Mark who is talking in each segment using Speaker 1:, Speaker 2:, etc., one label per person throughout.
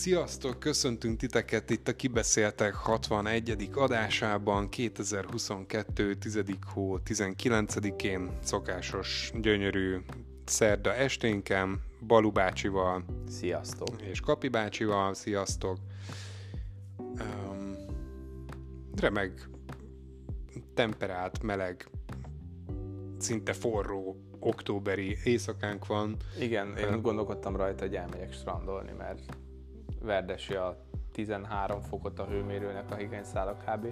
Speaker 1: Sziasztok, köszöntünk titeket itt a Kibeszéltek 61. adásában 2022. 10. hó 19-én szokásos gyönyörű szerda esténken Balu bácsival
Speaker 2: Sziasztok!
Speaker 1: és Kapi bácsival, sziasztok! Um, remeg, temperált, meleg, szinte forró októberi éjszakánk van.
Speaker 2: Igen, én úgy gondolkodtam rajta, hogy elmegyek strandolni, mert verdesi a 13 fokot a hőmérőnek a higanyszála kb.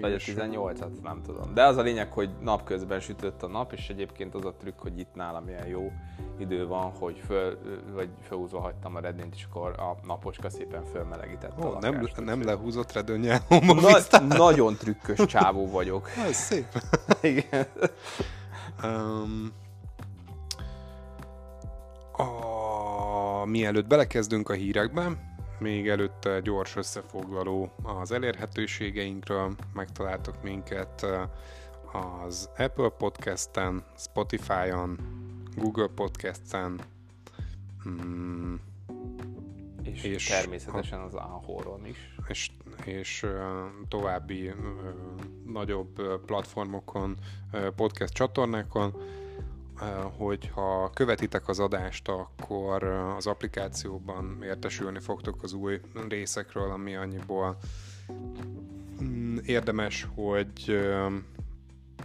Speaker 2: Vagy a 18-at, nem tudom. De az a lényeg, hogy napközben sütött a nap, és egyébként az a trükk, hogy itt nálam ilyen jó idő van, hogy föl, vagy fölhúzva hagytam a rednént, és akkor a napocska szépen fölmelegített
Speaker 1: Ó,
Speaker 2: a
Speaker 1: nem,
Speaker 2: lakást,
Speaker 1: nem
Speaker 2: úgyhogy-
Speaker 1: lehúzott redőnyel.
Speaker 2: Na, nagyon trükkös csávó vagyok.
Speaker 1: Ez szép.
Speaker 2: Igen.
Speaker 1: Um, a, mielőtt belekezdünk a hírekbe, még előtte gyors összefoglaló az elérhetőségeinkről. Megtaláltok minket uh, az Apple Podcast-en, Spotify-on, Google Podcast-en, mm,
Speaker 2: És,
Speaker 1: És
Speaker 2: és természetesen az Ahorron is.
Speaker 1: és, és ö, további ö, nagyobb platformokon, podcast csatornákon, hogyha követitek az adást, akkor az applikációban értesülni fogtok az új részekről, ami annyiból mm, érdemes, hogy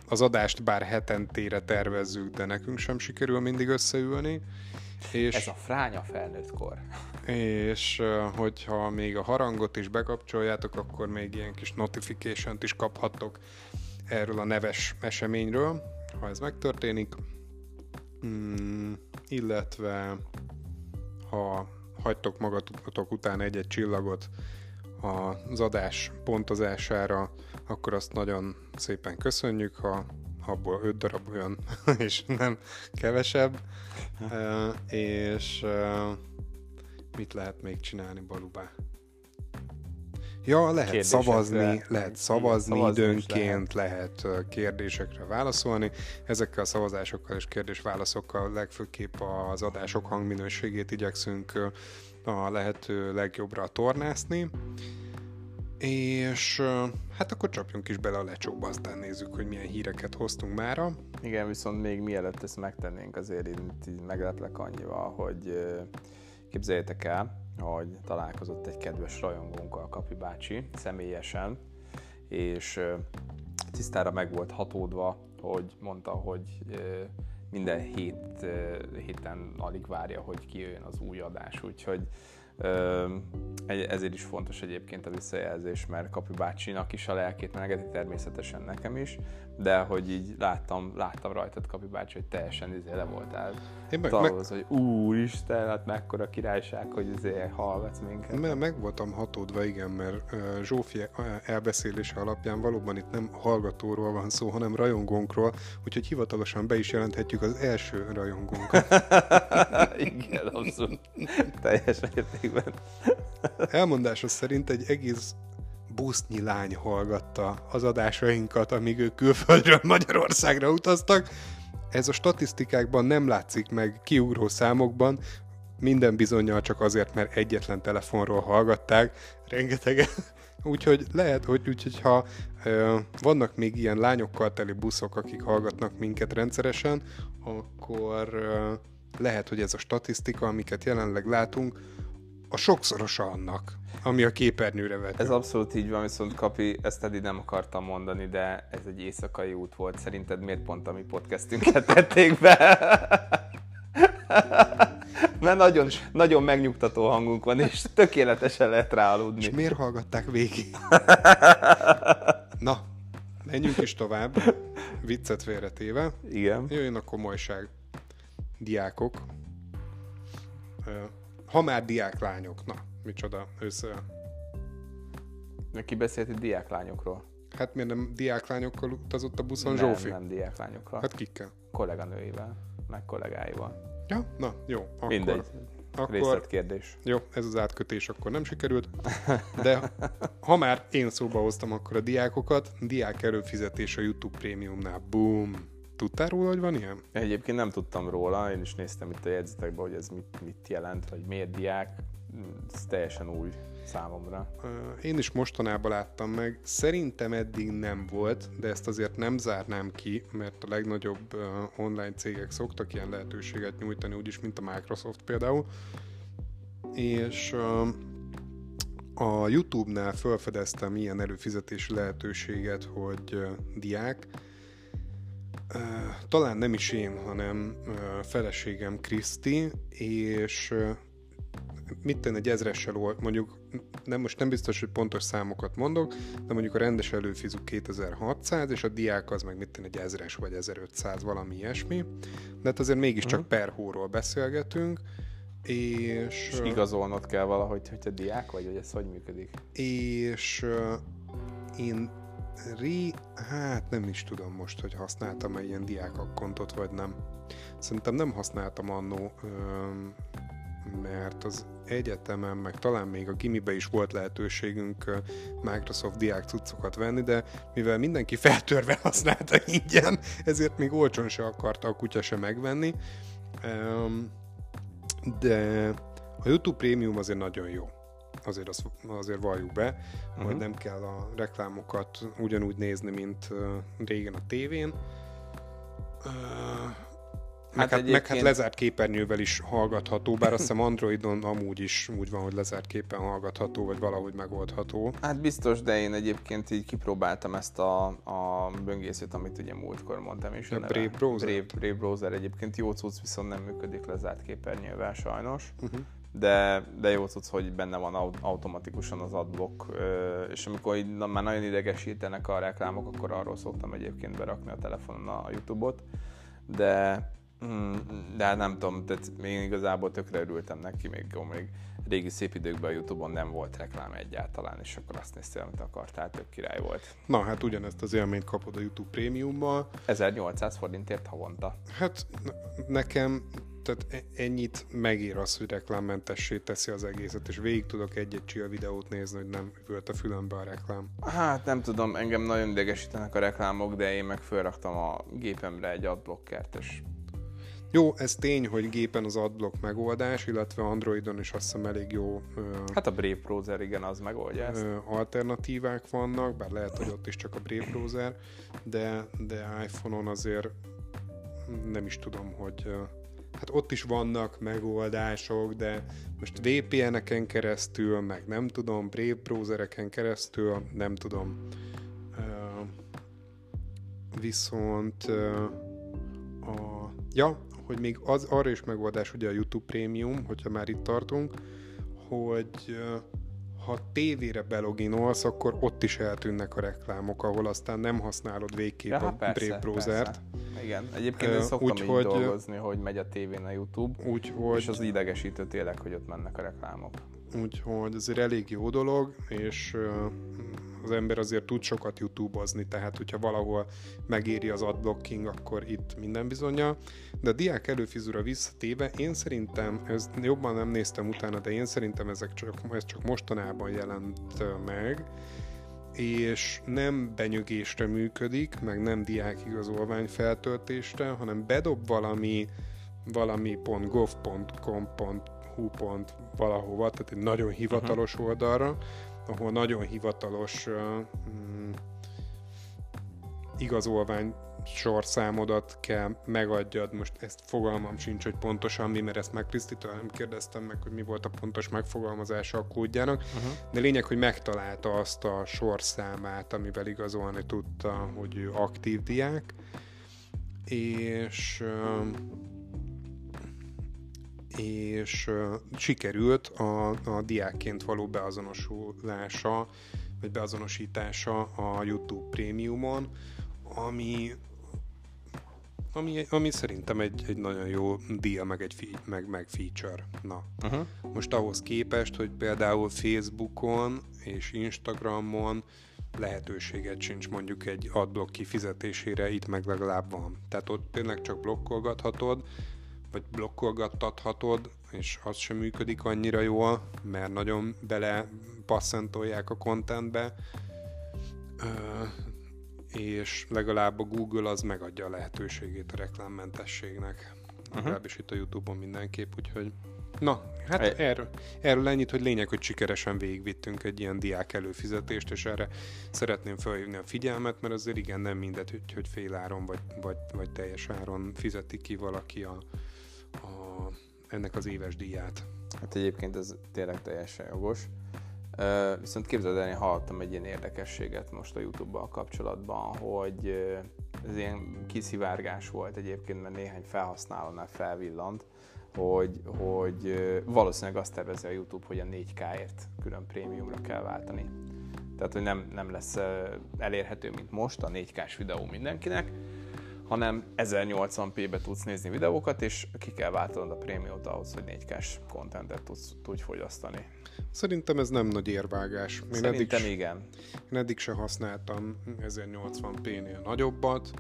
Speaker 1: az adást bár hetentére tervezzük, de nekünk sem sikerül mindig összeülni. És
Speaker 2: Ez a fránya felnőtt kor.
Speaker 1: és hogyha még a harangot is bekapcsoljátok, akkor még ilyen kis notification-t is kaphattok erről a neves eseményről, ha ez megtörténik. Mm, illetve ha hagytok magatok után egy-egy csillagot az adás pontozására, akkor azt nagyon szépen köszönjük, ha abból öt darab olyan, és nem kevesebb. Ö, és ö, mit lehet még csinálni, Balubá? Ja, lehet szavazni, lehet
Speaker 2: Igen,
Speaker 1: szavazni
Speaker 2: is
Speaker 1: időnként, lehet. ö, kérdésekre válaszolni. Ezekkel a szavazásokkal és kérdés-válaszokkal legfőképp az adások hangminőségét igyekszünk a lehető legjobbra tornászni. És hát akkor csapjunk is bele a lecsóba, aztán nézzük, hogy milyen híreket hoztunk mára.
Speaker 2: Igen, viszont még mielőtt ezt megtennénk, azért én megleplek annyival, hogy képzeljétek el, hogy találkozott egy kedves rajongónkkal, Kapi bácsi, személyesen, és tisztára meg volt hatódva, hogy mondta, hogy minden hét, héten alig várja, hogy kijöjjön az új adás, úgyhogy ezért is fontos egyébként a visszajelzés, mert Kapi bácsinak is a lelkét melegeti, természetesen nekem is, de hogy így láttam, láttam rajtad Kapi bácsi, hogy teljesen izé le voltál
Speaker 1: Én meg, meg,
Speaker 2: találkoz, hogy úristen, hát mekkora királyság, hogy izé hallgatsz minket.
Speaker 1: Me- meg voltam hatódva, igen, mert Zsófi elbeszélése alapján valóban itt nem hallgatóról van szó, hanem rajongónkról, úgyhogy hivatalosan be is jelenthetjük az első rajongónkat.
Speaker 2: Igen, abszolút. Teljes mértékben.
Speaker 1: Elmondása szerint egy egész busznyi lány hallgatta az adásainkat, amíg ők külföldről Magyarországra utaztak. Ez a statisztikákban nem látszik meg kiugró számokban, minden bizonyal csak azért, mert egyetlen telefonról hallgatták, rengetegen. Úgyhogy lehet, hogy úgyhogy ha ö, vannak még ilyen lányokkal teli buszok, akik hallgatnak minket rendszeresen, akkor ö, lehet, hogy ez a statisztika, amiket jelenleg látunk, a sokszorosa annak, ami a képernyőre vető.
Speaker 2: Ez abszolút így van, viszont Kapi, ezt eddig nem akartam mondani, de ez egy éjszakai út volt. Szerinted miért pont a mi podcastünket tették be? Mert nagyon, nagyon megnyugtató hangunk van, és tökéletesen lehet
Speaker 1: És
Speaker 2: ráaludni.
Speaker 1: miért hallgatták végig? Na, menjünk is tovább, viccet félretéve.
Speaker 2: Igen.
Speaker 1: Jöjjön a komolyság. Diákok. Ha már diáklányok, na, micsoda össze...
Speaker 2: Neki beszélt itt diáklányokról.
Speaker 1: Hát miért nem diáklányokkal utazott a buszon
Speaker 2: nem,
Speaker 1: Zsófi?
Speaker 2: nem diáklányokkal.
Speaker 1: Hát kikkel?
Speaker 2: Kolléganőivel, meg kollégáival.
Speaker 1: Ja, na, jó. Akkor,
Speaker 2: Mindegy.
Speaker 1: Akkor,
Speaker 2: Részletkérdés.
Speaker 1: jó, ez az átkötés akkor nem sikerült, de ha már én szóba hoztam akkor a diákokat, diák előfizetés a YouTube Premiumnál, boom! Tudtál róla, hogy van ilyen?
Speaker 2: Egyébként nem tudtam róla, én is néztem itt a jegyzetekben, hogy ez mit, mit jelent, vagy miért diák. Ez teljesen új számomra.
Speaker 1: Én is mostanában láttam meg, szerintem eddig nem volt, de ezt azért nem zárnám ki, mert a legnagyobb online cégek szoktak ilyen lehetőséget nyújtani, úgyis, mint a Microsoft például. És a YouTube-nál felfedeztem ilyen előfizetési lehetőséget, hogy diák, talán nem is én, hanem feleségem Kriszti, és mit tenni egy ezressel, mondjuk nem, most nem biztos, hogy pontos számokat mondok, de mondjuk a rendes előfizu 2600, és a diák az meg mit tenni egy ezres vagy 1500, valami ilyesmi. De hát azért mégiscsak uh-huh. per hóról beszélgetünk, és...
Speaker 2: És igazolnod kell valahogy, hogy te diák vagy, hogy ez hogy működik?
Speaker 1: És uh, én ré... hát nem is tudom most, hogy használtam-e ilyen diákakkontot, vagy nem. Szerintem nem használtam annó, mert az egyetemen, meg talán még a gimibe is volt lehetőségünk Microsoft diák cuccokat venni, de mivel mindenki feltörve használta ingyen, ezért még olcsón se akarta a kutya se megvenni. De a YouTube Premium azért nagyon jó. Azért, az, azért valljuk be, uh-huh. hogy nem kell a reklámokat ugyanúgy nézni, mint régen a tévén. Hát meg, hát, egyébként... meg hát lezárt képernyővel is hallgatható, bár azt hiszem Androidon amúgy is úgy van, hogy lezárt képen hallgatható, vagy valahogy megoldható.
Speaker 2: Hát biztos, de én egyébként így kipróbáltam ezt a, a böngészőt, amit ugye múltkor mondtam is.
Speaker 1: A, Brave Browser?
Speaker 2: Brave, Brave Browser egyébként jó cucc, viszont nem működik lezárt képernyővel sajnos. Uh-huh de, de jó tudsz, hogy benne van automatikusan az adblock, és amikor így, már nagyon idegesítenek a reklámok, akkor arról szoktam egyébként berakni a telefonon a YouTube-ot, de de hát nem tudom, tehát én igazából tökre örültem neki, még, még régi szép időkben a Youtube-on nem volt reklám egyáltalán, és akkor azt néztél, amit akartál, tök király volt.
Speaker 1: Na hát ugyanezt az élményt kapod a YouTube prémiummal.
Speaker 2: 1800 forintért havonta.
Speaker 1: Hát nekem tehát e- ennyit megér az, hogy reklámmentessé teszi az egészet, és végig tudok egy-egy chill videót nézni, hogy nem üvölt a fülembe a reklám.
Speaker 2: Hát nem tudom, engem nagyon idegesítenek a reklámok, de én meg felraktam a gépemre egy adblockert, és
Speaker 1: jó, ez tény, hogy gépen az adblock megoldás, illetve Androidon is azt hiszem elég jó...
Speaker 2: Hát a Brave browser, igen, az megoldja ezt.
Speaker 1: Alternatívák vannak, bár lehet, hogy ott is csak a Brave browser, de, de iPhone-on azért nem is tudom, hogy hát ott is vannak megoldások, de most VPN-eken keresztül, meg nem tudom, Brave browsereken keresztül, nem tudom. Viszont a, ja, hogy még az arra is megoldás ugye a YouTube Premium, hogyha már itt tartunk, hogy ha tévére beloginolsz, akkor ott is eltűnnek a reklámok, ahol aztán nem használod végképp ja, a persze, Brave browsert.
Speaker 2: Igen, egyébként én szoktam úgy, így hogy, dolgozni, hogy megy a tévén a YouTube, úgy, hogy, és az idegesítő tényleg, hogy ott mennek a reklámok.
Speaker 1: Úgyhogy ez egy elég jó dolog, és az ember azért tud sokat YouTube-ozni, tehát hogyha valahol megéri az adblocking, akkor itt minden bizonyja. De a diák előfizura visszatéve, én szerintem, ez jobban nem néztem utána, de én szerintem ezek csak, ez csak mostanában jelent meg, és nem benyögésre működik, meg nem diák igazolvány feltöltésre, hanem bedob valami valami .gov.com hu pont valahova, tehát egy nagyon hivatalos uh-huh. oldalra, ahol nagyon hivatalos mm, igazolvány sorszámodat kell megadjad, most ezt fogalmam sincs, hogy pontosan mi, mert ezt meg Krisztitől nem kérdeztem meg, hogy mi volt a pontos megfogalmazása a kódjának, uh-huh. de lényeg, hogy megtalálta azt a sorszámát, amivel igazolni tudta, hogy ő aktív diák, és uh, és sikerült a, a diákként való beazonosulása, vagy beazonosítása a YouTube Premiumon, ami ami, ami szerintem egy, egy nagyon jó deal, meg egy meg, meg feature. Na, uh-huh. most ahhoz képest, hogy például Facebookon és Instagramon lehetőséget sincs mondjuk egy adblock kifizetésére, itt meg legalább van. Tehát ott tényleg csak blokkolgathatod, vagy blokkolgattathatod, és az sem működik annyira jól, mert nagyon bele passzentolják a contentbe, és legalább a Google az megadja a lehetőségét a reklámmentességnek. uh-huh. legalábbis itt a Youtube-on mindenképp, úgyhogy Na, hát e- erről, erről ennyit, hogy lényeg, hogy sikeresen végigvittünk egy ilyen diák előfizetést, és erre szeretném felhívni a figyelmet, mert azért igen, nem mindegy, hogy, hogy fél áron vagy, vagy, vagy teljes áron fizeti ki valaki a, a, ennek az éves díját.
Speaker 2: Hát egyébként ez tényleg teljesen jogos. Viszont képzeld el, én hallottam egy ilyen érdekességet most a Youtube-bal kapcsolatban, hogy ez ilyen kiszivárgás volt egyébként, mert néhány felhasználónál felvillant, hogy, hogy valószínűleg azt tervezi a YouTube, hogy a 4K-ért külön prémiumra kell váltani. Tehát, hogy nem, nem lesz elérhető, mint most, a 4K-s videó mindenkinek, hanem 1080p-be tudsz nézni videókat, és ki kell váltanod a prémiumot ahhoz, hogy 4K-s kontentet tudsz, tudj fogyasztani.
Speaker 1: Szerintem ez nem nagy érvágás.
Speaker 2: Én Szerintem eddig, igen.
Speaker 1: Én eddig se használtam 1080p-nél nagyobbat.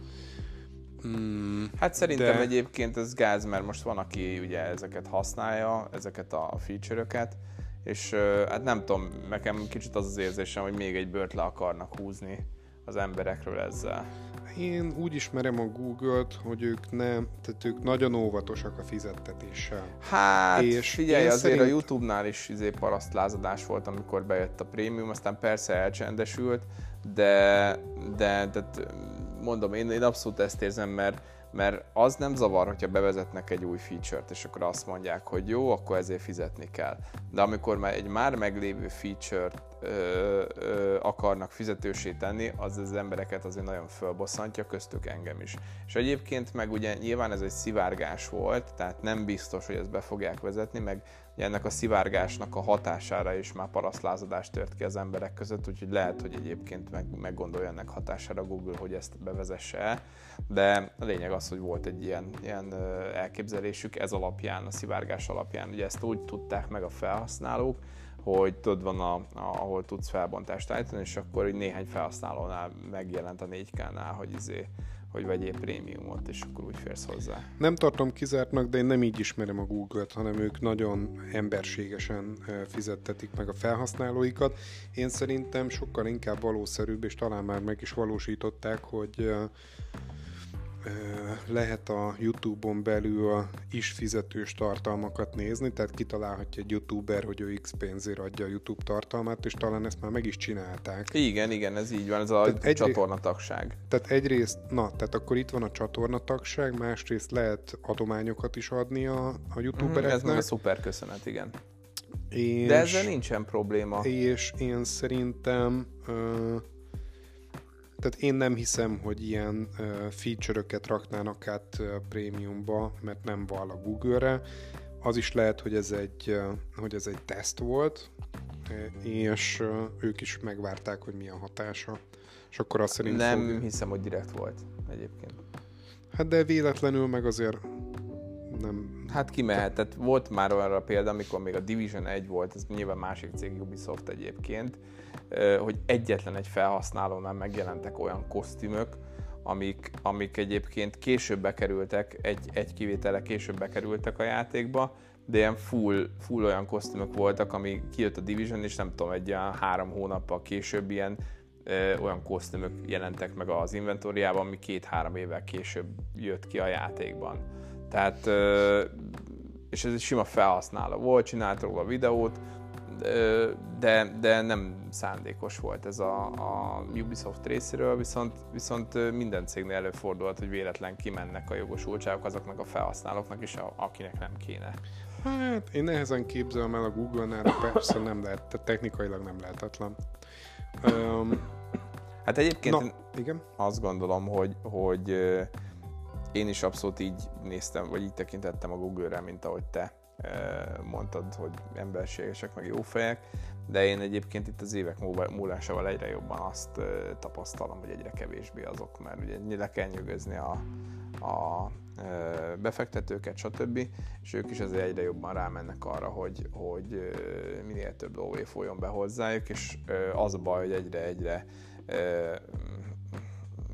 Speaker 2: Mm, hát szerintem de... egyébként ez gáz, mert most van, aki ugye ezeket használja, ezeket a feature-öket, és hát nem tudom, nekem kicsit az az érzésem, hogy még egy bört le akarnak húzni az emberekről ezzel.
Speaker 1: Én úgy ismerem a Google-t, hogy ők nem, tehát ők nagyon óvatosak a fizettetéssel.
Speaker 2: Hát és figyelj, azért szerint... a Youtube-nál is izé parasztlázadás volt, amikor bejött a prémium, aztán persze elcsendesült, de, de, de mondom, én, én abszolút ezt érzem, mert, mert az nem zavar, hogyha bevezetnek egy új feature-t, és akkor azt mondják, hogy jó, akkor ezért fizetni kell. De amikor már egy már meglévő feature-t ö, ö, akarnak fizetősé tenni, az az embereket azért nagyon fölbosszantja, köztük engem is. És egyébként meg ugye nyilván ez egy szivárgás volt, tehát nem biztos, hogy ezt be fogják vezetni, meg ennek a szivárgásnak a hatására is már parasztlázadás tört ki az emberek között, úgyhogy lehet, hogy egyébként meg, meggondolja ennek hatására Google, hogy ezt bevezesse el, de a lényeg az, hogy volt egy ilyen, ilyen elképzelésük. Ez alapján, a szivárgás alapján, ugye ezt úgy tudták meg a felhasználók, hogy tudod, van, a, a, ahol tudsz felbontást állítani, és akkor így néhány felhasználónál megjelent a 4K-nál, hogy izé, hogy vegyél prémiumot, és akkor úgy férsz hozzá.
Speaker 1: Nem tartom kizártnak, de én nem így ismerem a Google-t, hanem ők nagyon emberségesen fizettetik meg a felhasználóikat. Én szerintem sokkal inkább valószerűbb, és talán már meg is valósították, hogy lehet a YouTube-on belül is fizetős tartalmakat nézni, tehát kitalálhatja egy YouTuber, hogy ő X pénzért adja a YouTube tartalmát, és talán ezt már meg is csinálták.
Speaker 2: Igen, igen, ez így van, ez a tehát egy, csatornatagság.
Speaker 1: Tehát egyrészt, na, tehát akkor itt van a csatornatagság, másrészt lehet adományokat is adni a, a YouTubereknek. Mm, ez
Speaker 2: meg a szuper köszönet, igen. És, De ezzel nincsen probléma.
Speaker 1: És én szerintem uh, tehát én nem hiszem, hogy ilyen feature-öket raknának át prémiumba, mert nem val a Google-re. Az is lehet, hogy ez egy, hogy ez egy teszt volt, és ők is megvárták, hogy milyen hatása. És akkor azt szerint
Speaker 2: Nem fog... hiszem, hogy direkt volt egyébként.
Speaker 1: Hát de véletlenül meg azért nem...
Speaker 2: Hát kimehet, tehát volt már olyan példa, amikor még a Division 1 volt, ez nyilván másik cég Ubisoft egyébként, hogy egyetlen egy felhasználónál megjelentek olyan kosztümök, amik, amik egyébként később bekerültek, egy, egy kivétele később bekerültek a játékba, de ilyen full, full olyan kosztümök voltak, ami kijött a Division, és nem tudom, egy olyan három hónappal később ilyen ö, olyan kosztümök jelentek meg az inventóriában, ami két-három évvel később jött ki a játékban. Tehát, és ez egy sima felhasználó volt, csinált róla videót, de, de nem szándékos volt ez a, a Ubisoft részéről, viszont, viszont minden cégnél előfordulhat, hogy véletlen kimennek a jogosultságok azoknak a felhasználóknak is, akinek nem kéne.
Speaker 1: Hát én nehezen képzelem el a Google-nál, persze nem lehet, tehát technikailag nem lehetetlen. Um,
Speaker 2: hát egyébként na, igen? azt gondolom, hogy, hogy én is abszolút így néztem, vagy így tekintettem a Google-re, mint ahogy te mondtad, hogy emberségesek, meg jó fejek, de én egyébként itt az évek múlásával egyre jobban azt tapasztalom, hogy egyre kevésbé azok, mert ugye le kell nyugozni a, a befektetőket, stb. És ők is azért egyre jobban rámennek arra, hogy, hogy minél több lóvé folyjon be hozzájuk, és az a baj, hogy egyre-egyre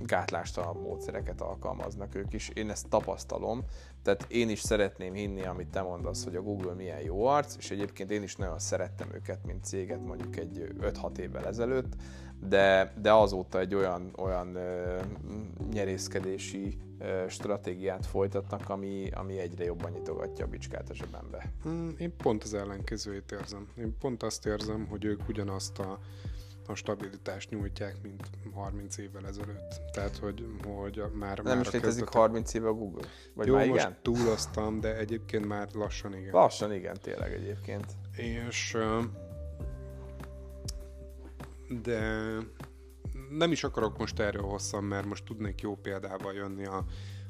Speaker 2: gátlástalan módszereket alkalmaznak ők is. Én ezt tapasztalom, tehát én is szeretném hinni, amit te mondasz, hogy a Google milyen jó arc, és egyébként én is nagyon szerettem őket, mint céget mondjuk egy 5-6 évvel ezelőtt, de, de azóta egy olyan, olyan ö, nyerészkedési ö, stratégiát folytatnak, ami, ami egyre jobban nyitogatja a bicskát a zsebembe.
Speaker 1: Hmm, én pont az ellenkezőjét érzem. Én pont azt érzem, hogy ők ugyanazt a a stabilitást nyújtják, mint 30 évvel ezelőtt. Tehát, hogy, hogy már...
Speaker 2: Nem
Speaker 1: már
Speaker 2: is létezik 30 éve a Google? Vagy Jó, már igen? most
Speaker 1: túloztam, de egyébként már lassan igen.
Speaker 2: Lassan igen, tényleg egyébként.
Speaker 1: És de nem is akarok most erről hosszan, mert most tudnék jó példával jönni a,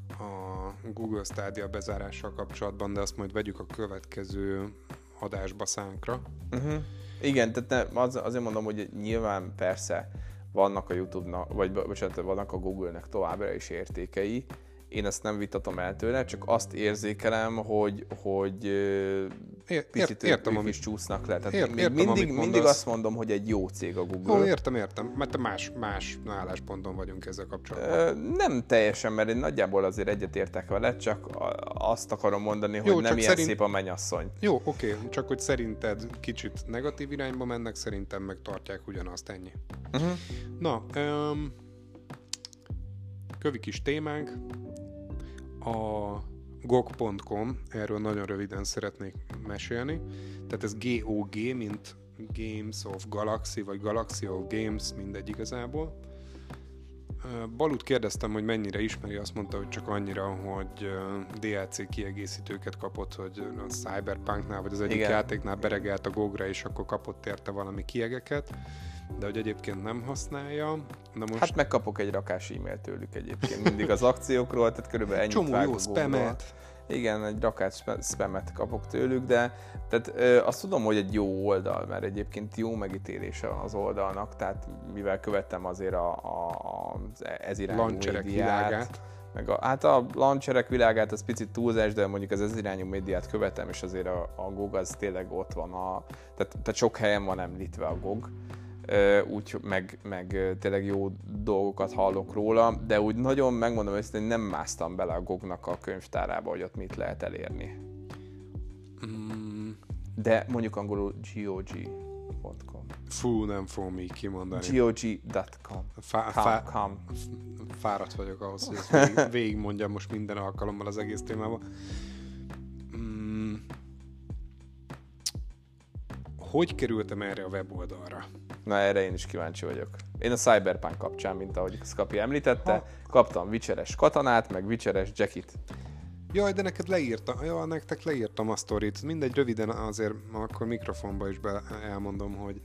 Speaker 1: a Google Stadia bezárással kapcsolatban, de azt majd vegyük a következő adásba szánkra.
Speaker 2: Uh-huh. Igen, tehát ne, az, azért mondom, hogy nyilván persze vannak a YouTube-nak, vagy bocsánat, vannak a Google-nek továbbra is értékei, én ezt nem vitatom el tőle, csak azt érzékelem, hogy, hogy picit értem, ők is csúsznak le. Tehát ért, értem, mindig, mindig azt mondom, hogy egy jó cég a Google.
Speaker 1: Ó, értem, értem, mert más, más állásponton vagyunk ezzel kapcsolatban.
Speaker 2: Nem teljesen, mert én nagyjából azért egyetértek vele, csak azt akarom mondani, hogy jó, nem ilyen szerint... szép a mennyasszony.
Speaker 1: Jó, oké, csak hogy szerinted kicsit negatív irányba mennek, szerintem meg tartják ugyanazt ennyi. Uh-huh. Na, um, kövi kis témánk, a gog.com, erről nagyon röviden szeretnék mesélni. Tehát ez GOG, mint Games of Galaxy, vagy Galaxy of Games, mindegy igazából. Balut kérdeztem, hogy mennyire ismeri, azt mondta, hogy csak annyira, hogy DLC kiegészítőket kapott, hogy a Cyberpunknál, vagy az egyik Igen. játéknál beregelt a gogra, és akkor kapott érte valami kiegeket de hogy egyébként nem használja.
Speaker 2: Na most... Hát megkapok egy rakás e-mail tőlük egyébként mindig az akciókról, tehát körülbelül ennyit Csomó jó spamet. Igen, egy rakás spamet kapok tőlük, de tehát ö, azt tudom, hogy egy jó oldal, mert egyébként jó megítélése van az oldalnak, tehát mivel követtem azért a, a, az ez irányú médiát, világát. Meg a, hát a launcherek világát az picit túlzás, de mondjuk az ez irányú médiát követem, és azért a, a GOG az tényleg ott van, a, tehát, tehát sok helyen van említve a GOG, úgy meg, meg tényleg jó dolgokat hallok róla, de úgy nagyon megmondom őszintén, nem másztam bele a Gognak a könyvtárába, hogy ott mit lehet elérni. Mm. De mondjuk angolul GOG.com.
Speaker 1: Fú, nem fogom így kimondani.
Speaker 2: GOG.com. Fá- fá-
Speaker 1: fáradt vagyok ahhoz, hogy ezt végig, végig mondjam most minden alkalommal az egész témában. Hogy kerültem erre a weboldalra?
Speaker 2: Na erre én is kíváncsi vagyok. Én a Cyberpunk kapcsán, mint ahogy Skapi említette, ha. kaptam vicseres katonát, meg vicseres jackit.
Speaker 1: Jaj, de neked leírtam, ja, nektek leírtam a sztorit. Mindegy, röviden azért akkor mikrofonba is be elmondom, hogy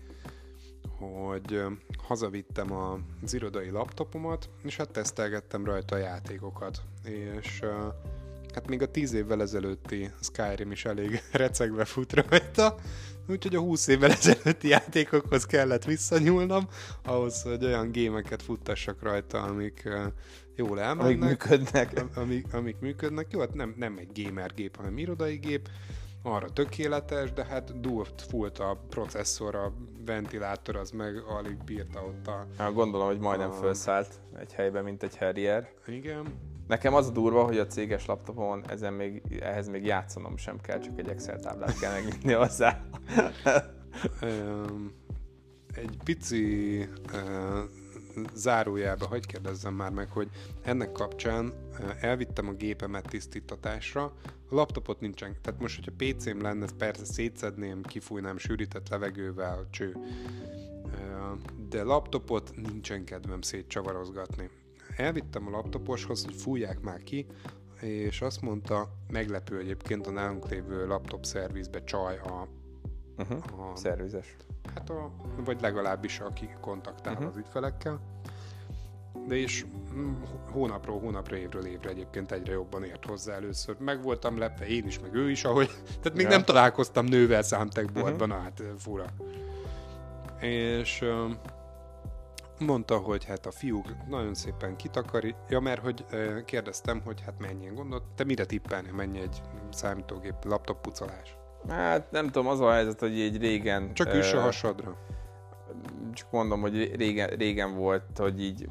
Speaker 1: hogy hazavittem az irodai laptopomat, és hát tesztelgettem rajta a játékokat. És hát még a tíz évvel ezelőtti Skyrim is elég recegve fut rajta, Úgyhogy a 20 évvel ezelőtti játékokhoz kellett visszanyúlnom, ahhoz, hogy olyan gémeket futtassak rajta, amik jól elmennek.
Speaker 2: Amik működnek.
Speaker 1: Amik, amik működnek. Jó, hát nem, nem egy gamer gép, hanem irodai gép. Arra tökéletes, de hát durt fult a processzor, a ventilátor az meg alig bírta ott a...
Speaker 2: Ja, gondolom, hogy majdnem a... felszállt egy helyben, mint egy Harrier.
Speaker 1: Igen.
Speaker 2: Nekem az a durva, hogy a céges laptopon ezen még, ehhez még játszanom sem kell, csak egy Excel táblát kell megnyitni hozzá.
Speaker 1: egy pici zárójába, hogy kérdezzem már meg, hogy ennek kapcsán elvittem a gépemet tisztítatásra, a laptopot nincsen, tehát most, hogyha PC-m lenne, persze szétszedném, kifújnám sűrített levegővel, cső, de laptopot nincsen kedvem szétcsavarozgatni elvittem a laptoposhoz, hogy fújják már ki, és azt mondta, meglepő egyébként a nálunk lévő laptop szervizbe csaj a,
Speaker 2: uh-huh. a szervizes.
Speaker 1: Hát a, vagy legalábbis aki kontaktál uh-huh. az ügyfelekkel. De és mm, hónapról hónapra, évről évre egyébként egyre jobban ért hozzá először. Meg voltam lepve, én is, meg ő is, ahogy, tehát még ja. nem találkoztam nővel számtekboltban, uh-huh. hát fura. És mondta, hogy hát a fiúk nagyon szépen kitakari, ja, mert hogy kérdeztem, hogy hát mennyien gondolt, te mire tippelni, mennyi egy számítógép laptop pucolás?
Speaker 2: Hát nem tudom, az a helyzet, hogy egy régen...
Speaker 1: Csak üss a hasadra.
Speaker 2: Csak mondom, hogy régen, régen volt, hogy így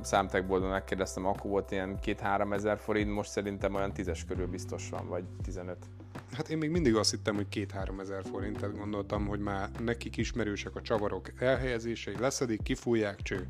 Speaker 2: számtekboltban megkérdeztem, akkor volt ilyen 2-3 ezer forint, most szerintem olyan 10 körül biztos van, vagy 15.
Speaker 1: Hát én még mindig azt hittem, hogy 2-3 ezer forint, tehát gondoltam, hogy már nekik ismerősek a csavarok elhelyezései, leszedik, kifújják, cső.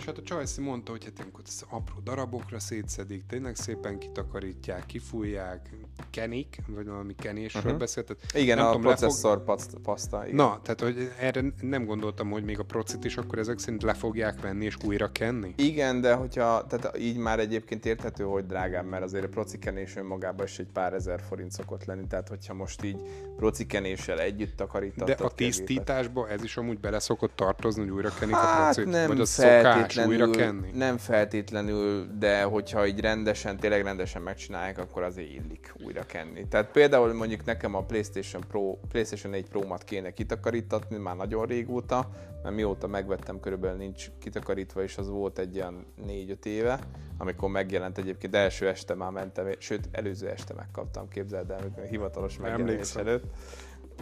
Speaker 1: És hát a Csajci mondta, hogy hát ilyenkor apró darabokra szétszedik, tényleg szépen kitakarítják, kifújják, kenik, vagy valami kenésről uh-huh. beszélt.
Speaker 2: Igen, nem a tudom, processzor lefog... paszta. Igen.
Speaker 1: Na, tehát hogy erre nem gondoltam, hogy még a procit is akkor ezek szerint le fogják venni és újra kenni?
Speaker 2: Igen, de hogyha, tehát így már egyébként érthető, hogy drágább, mert azért a procikenés önmagában is egy pár ezer forint szokott lenni, tehát hogyha most így procikenéssel együtt takarítattad.
Speaker 1: De a tisztításba ez is amúgy bele szokott tartozni, hogy újra kenik hát a procit? Nem vagy a szokás kenni?
Speaker 2: Nem feltétlenül, de hogyha így rendesen, tényleg rendesen megcsinálják, akkor azért illik újra kenni. Tehát például mondjuk nekem a PlayStation Pro, PlayStation 4 Pro-mat kéne kitakarítatni már nagyon régóta, mert mióta megvettem, körülbelül nincs kitakarítva, és az volt egy ilyen 4-5 éve, amikor megjelent egyébként, első este már mentem, sőt, előző este megkaptam, képzeld el, amikor hivatalos megjelenés előtt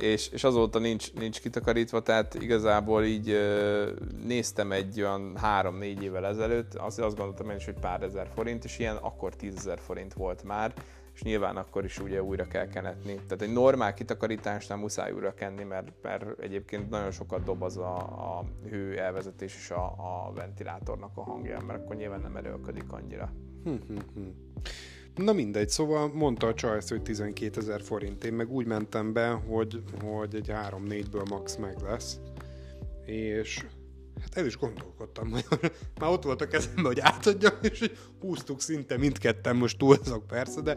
Speaker 2: és, és azóta nincs, nincs kitakarítva, tehát igazából így néztem egy olyan három-négy évvel ezelőtt, azt, azt gondoltam én is, hogy pár ezer forint, és ilyen akkor tízezer forint volt már, és nyilván akkor is ugye újra kell kenetni. Tehát egy normál kitakarításnál muszáj újra kenni, mert, mert egyébként nagyon sokat dob az a, a hő elvezetés és a, a ventilátornak a hangja, mert akkor nyilván nem erőlködik annyira. Hm, hm, hm.
Speaker 1: Na mindegy, szóval mondta a Charles, hogy 12 ezer forint. Én meg úgy mentem be, hogy, hogy egy 3-4-ből max meg lesz. És hát el is gondolkodtam, hogy már ott volt a kezemben, hogy átadjam, és húztuk szinte mindketten, most túlzok persze, de,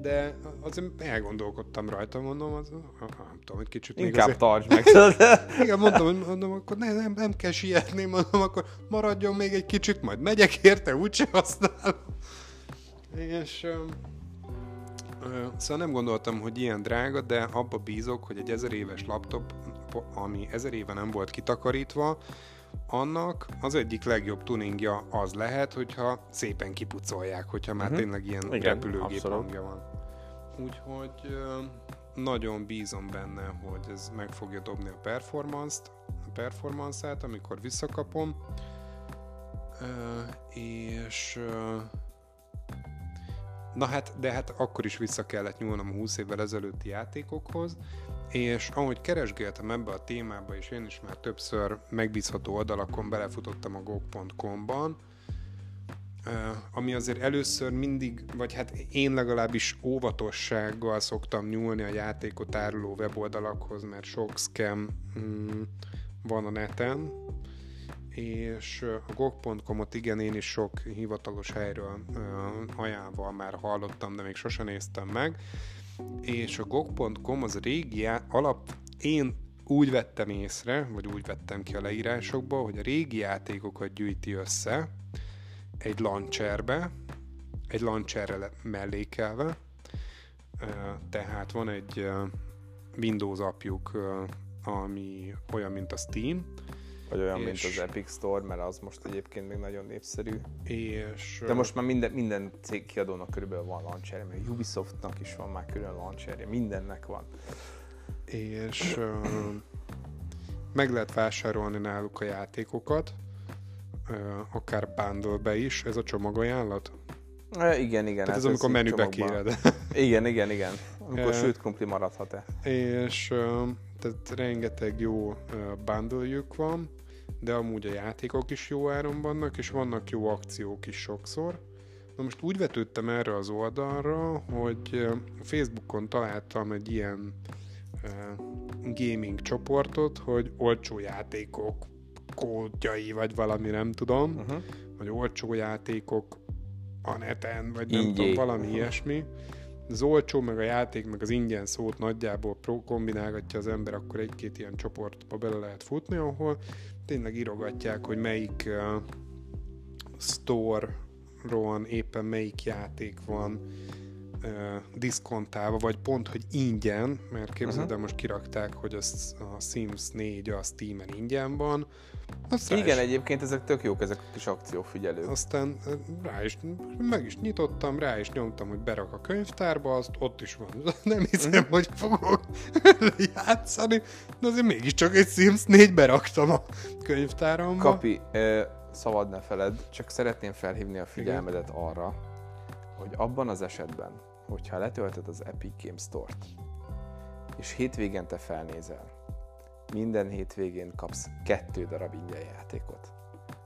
Speaker 1: de azért elgondolkodtam rajta, mondom, az, nem tudom, egy kicsit
Speaker 2: Inkább
Speaker 1: még
Speaker 2: azért... tartsd meg.
Speaker 1: Igen, mondtam, hogy mondom, akkor ne, nem, nem kell sietni, mondom, akkor maradjon még egy kicsit, majd megyek érte, úgyse használom. És Szóval nem gondoltam, hogy ilyen drága, de abba bízok, hogy egy ezer éves laptop, ami ezer éve nem volt kitakarítva, annak az egyik legjobb tuningja az lehet, hogyha szépen kipucolják, hogyha már uh-huh. tényleg ilyen Igen, repülőgép abszolút. hangja van. Úgyhogy nagyon bízom benne, hogy ez meg fogja dobni a performance-t, a performance-át, amikor visszakapom. És Na hát, de hát akkor is vissza kellett nyúlnom a 20 évvel ezelőtti játékokhoz, és ahogy keresgéltem ebbe a témába, és én is már többször megbízható oldalakon belefutottam a gog.com-ban, ami azért először mindig, vagy hát én legalábbis óvatossággal szoktam nyúlni a játékot áruló weboldalakhoz, mert sok scam mm, van a neten, és a gog.com-ot igen, én is sok hivatalos helyről ajánlva már hallottam, de még sosem néztem meg, és a gog.com az régi alap, én úgy vettem észre, vagy úgy vettem ki a leírásokba, hogy a régi játékokat gyűjti össze egy launcherbe, egy launcherre mellékelve, tehát van egy Windows apjuk, ami olyan, mint a Steam,
Speaker 2: vagy olyan, és... mint az Epic Store, mert az most egyébként még nagyon népszerű.
Speaker 1: És...
Speaker 2: De most már minden, minden cég kiadónak körülbelül van launcherje, mert Ubisoftnak is van már külön launcherje, mindennek van.
Speaker 1: És meg lehet vásárolni náluk a játékokat, uh, akár bundle is, ez a csomagajánlat?
Speaker 2: E, igen, igen.
Speaker 1: Tehát ez, ez amikor menübe kéred.
Speaker 2: igen, igen, igen. Amikor sült krumpli maradhat-e.
Speaker 1: És tehát rengeteg jó bundle van, de amúgy a játékok is jó áron vannak, és vannak jó akciók is sokszor. Na most úgy vetődtem erre az oldalra, hogy Facebookon találtam egy ilyen gaming csoportot, hogy olcsó játékok kódjai, vagy valami nem tudom, uh-huh. vagy olcsó játékok a neten, vagy nem Ingyé. tudom, valami uh-huh. ilyesmi az olcsó, meg a játék, meg az ingyen szót nagyjából pro kombinálgatja az ember, akkor egy-két ilyen csoportba bele lehet futni, ahol tényleg írogatják, hogy melyik uh, store-ron éppen melyik játék van diszkontálva, vagy pont, hogy ingyen, mert képzeld uh-huh. most kirakták, hogy az, a Sims 4 a Steam-en ingyen van,
Speaker 2: aztán Igen, is. egyébként ezek tök jók, ezek a kis akciófigyelők.
Speaker 1: Aztán rá is, meg is nyitottam, rá is nyomtam, hogy berak a könyvtárba, azt ott is van. Nem hiszem, mm. hogy fogok játszani, de azért mégiscsak egy Sims 4 beraktam a könyvtáramba.
Speaker 2: Kapi, szabad ne feled, csak szeretném felhívni a figyelmedet Igen. arra, hogy abban az esetben, hogyha letöltöd az Epic Games Store-t, és hétvégente felnézel, minden hétvégén kapsz kettő darab ingyen játékot.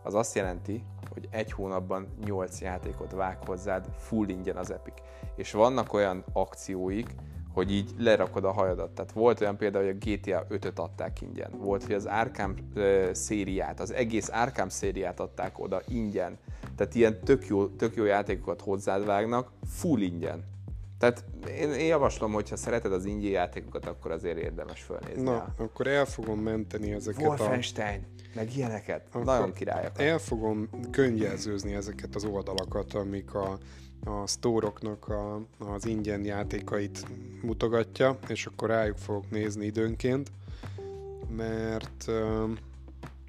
Speaker 2: Az azt jelenti, hogy egy hónapban 8 játékot vág hozzád, full ingyen az Epic. És vannak olyan akcióik, hogy így lerakod a hajadat. Tehát volt olyan például, hogy a GTA 5-öt adták ingyen. Volt, hogy az Arkham uh, szériát, az egész Arkham szériát adták oda ingyen. Tehát ilyen tök jó, tök jó játékokat hozzád vágnak, full ingyen. Tehát én, én javaslom, hogy ha szereted az ingyen játékokat, akkor azért érdemes fölnézni.
Speaker 1: Na, el. akkor el fogom menteni ezeket
Speaker 2: Wolfenstein, a... meg ilyeneket. Akkor Nagyon királyak.
Speaker 1: El fogom könyvjelzőzni ezeket az oldalakat, amik a, a sztóroknak a, az ingyen játékait mutogatja, és akkor rájuk fogok nézni időnként, mert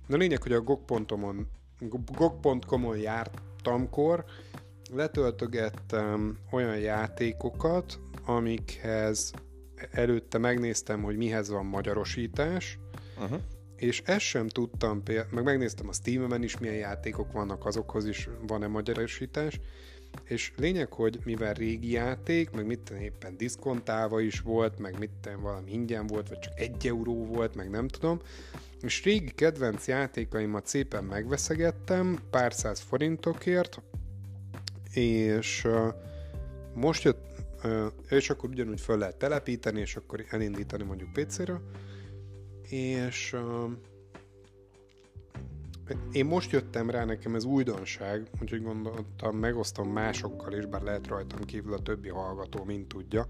Speaker 1: a lényeg, hogy a gog.com-on gog.com-on jártamkor, letöltögettem olyan játékokat, amikhez előtte megnéztem, hogy mihez van magyarosítás, uh-huh. és ezt sem tudtam, meg megnéztem a Steam-en is, milyen játékok vannak, azokhoz is van-e magyarosítás, és lényeg, hogy mivel régi játék, meg mit éppen diszkontálva is volt, meg mit valami ingyen volt, vagy csak egy euró volt, meg nem tudom, és régi kedvenc játékaimat szépen megveszegettem pár száz forintokért, és most jött, és akkor ugyanúgy fel lehet telepíteni, és akkor elindítani mondjuk PC-re, és én most jöttem rá, nekem ez újdonság, úgyhogy gondoltam, megosztom másokkal is, bár lehet rajtam kívül a többi hallgató, mint tudja,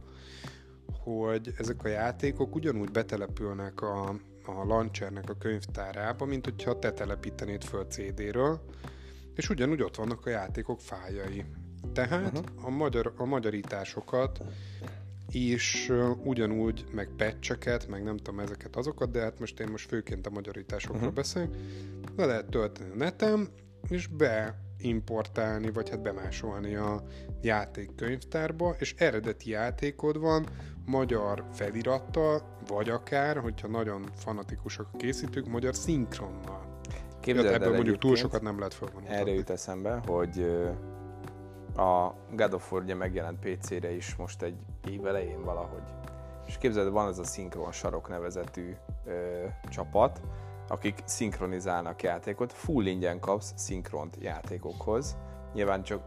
Speaker 1: hogy ezek a játékok ugyanúgy betelepülnek a, a launchernek a könyvtárába, mint hogyha te telepítenéd föl CD-ről, és ugyanúgy ott vannak a játékok fájai. Tehát uh-huh. a, magyar, a magyarításokat is ugyanúgy, meg pecseket, meg nem tudom ezeket azokat, de hát most én most főként a magyarításokról uh-huh. beszélek, le lehet tölteni a netem, és beimportálni, vagy hát bemásolni a játékkönyvtárba, és eredeti játékod van, magyar felirattal, vagy akár, hogyha nagyon fanatikusak a készítők, magyar szinkronnal. Képzeld ebből mondjuk túl sokat nem lehet felvonulni.
Speaker 2: Erre jut eszembe, hogy a God of War ugye megjelent PC-re is most egy év elején valahogy. És képzeld, van ez a Synchron Sarok nevezetű ö, csapat, akik szinkronizálnak játékot, full ingyen kapsz szinkront játékokhoz. Nyilván csak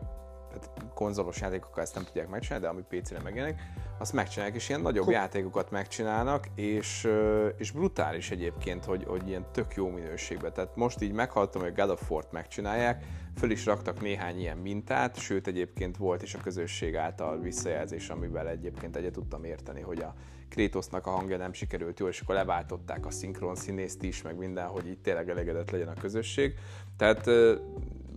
Speaker 2: tehát konzolos játékokkal ezt nem tudják megcsinálni, de ami PC-re megjelenik, azt megcsinálják, és ilyen nagyobb játékokat megcsinálnak, és, és brutális egyébként, hogy, hogy ilyen tök jó minőségben. Tehát most így meghallottam, hogy God of War-t megcsinálják, föl is raktak néhány ilyen mintát, sőt egyébként volt is a közösség által visszajelzés, amivel egyébként egyet tudtam érteni, hogy a Kratosnak a hangja nem sikerült jól, és akkor leváltották a szinkron színészt is, meg minden, hogy itt tényleg elégedett legyen a közösség. Tehát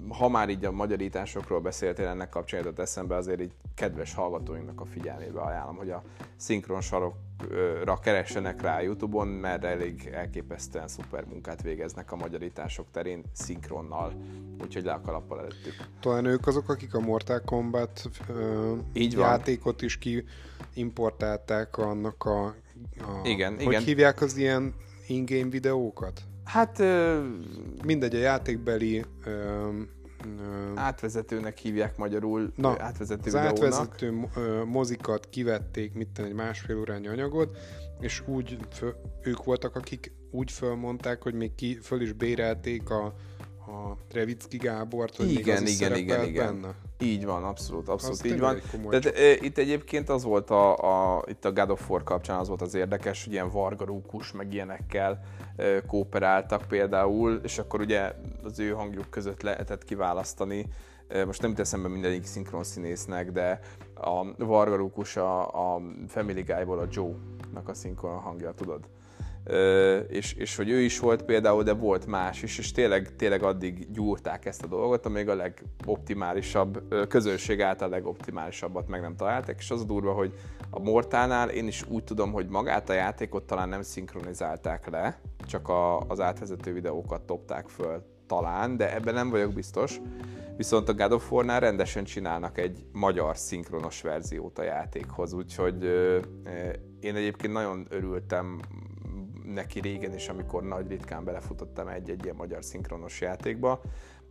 Speaker 2: ha már így a magyarításokról beszéltél, ennek kapcsán jutott eszembe, azért így kedves hallgatóinknak a figyelmébe ajánlom, hogy a szinkron sarokra keressenek rá YouTube-on, mert elég elképesztően szuper munkát végeznek a magyarítások terén szinkronnal, úgyhogy le a kalappal előttük.
Speaker 1: Talán ők azok, akik a Mortal Kombat ö, így játékot van. is kiimportálták annak a, a
Speaker 2: igen,
Speaker 1: hogy
Speaker 2: igen.
Speaker 1: hívják az ilyen in-game videókat?
Speaker 2: Hát...
Speaker 1: Mindegy, a játékbeli... Ö,
Speaker 2: ö, átvezetőnek hívják magyarul,
Speaker 1: na,
Speaker 2: átvezető
Speaker 1: az videónak. átvezető mozikat kivették, mit egy másfél órányi anyagot, és úgy föl, ők voltak, akik úgy fölmondták, hogy még ki, föl is bérelték a, a Revicki Gábort, hogy
Speaker 2: igen,
Speaker 1: még
Speaker 2: igen, igen, igen. benne. Így van, abszolút, abszolút az így van. De, e, itt egyébként az volt a, a, itt a God of War kapcsán az volt az érdekes, hogy ilyen Varga Rúkus, meg ilyenekkel e, kooperáltak például, és akkor ugye az ő hangjuk között lehetett kiválasztani most nem teszem be mindegyik szinkron színésznek, de a Varga Rúkus a, a Family Guy-ból a Joe-nak a szinkron hangja, tudod? És, és hogy ő is volt például, de volt más is, és tényleg, tényleg addig gyúrták ezt a dolgot, amíg a legoptimálisabb, közönség által a legoptimálisabbat meg nem találták, és az a durva, hogy a Mortánál én is úgy tudom, hogy magát a játékot talán nem szinkronizálták le, csak a, az átvezető videókat topták föl talán, de ebben nem vagyok biztos. Viszont a God of War-nál rendesen csinálnak egy magyar szinkronos verziót a játékhoz, úgyhogy én egyébként nagyon örültem neki régen is, amikor nagy ritkán belefutottam egy-egy ilyen magyar szinkronos játékba,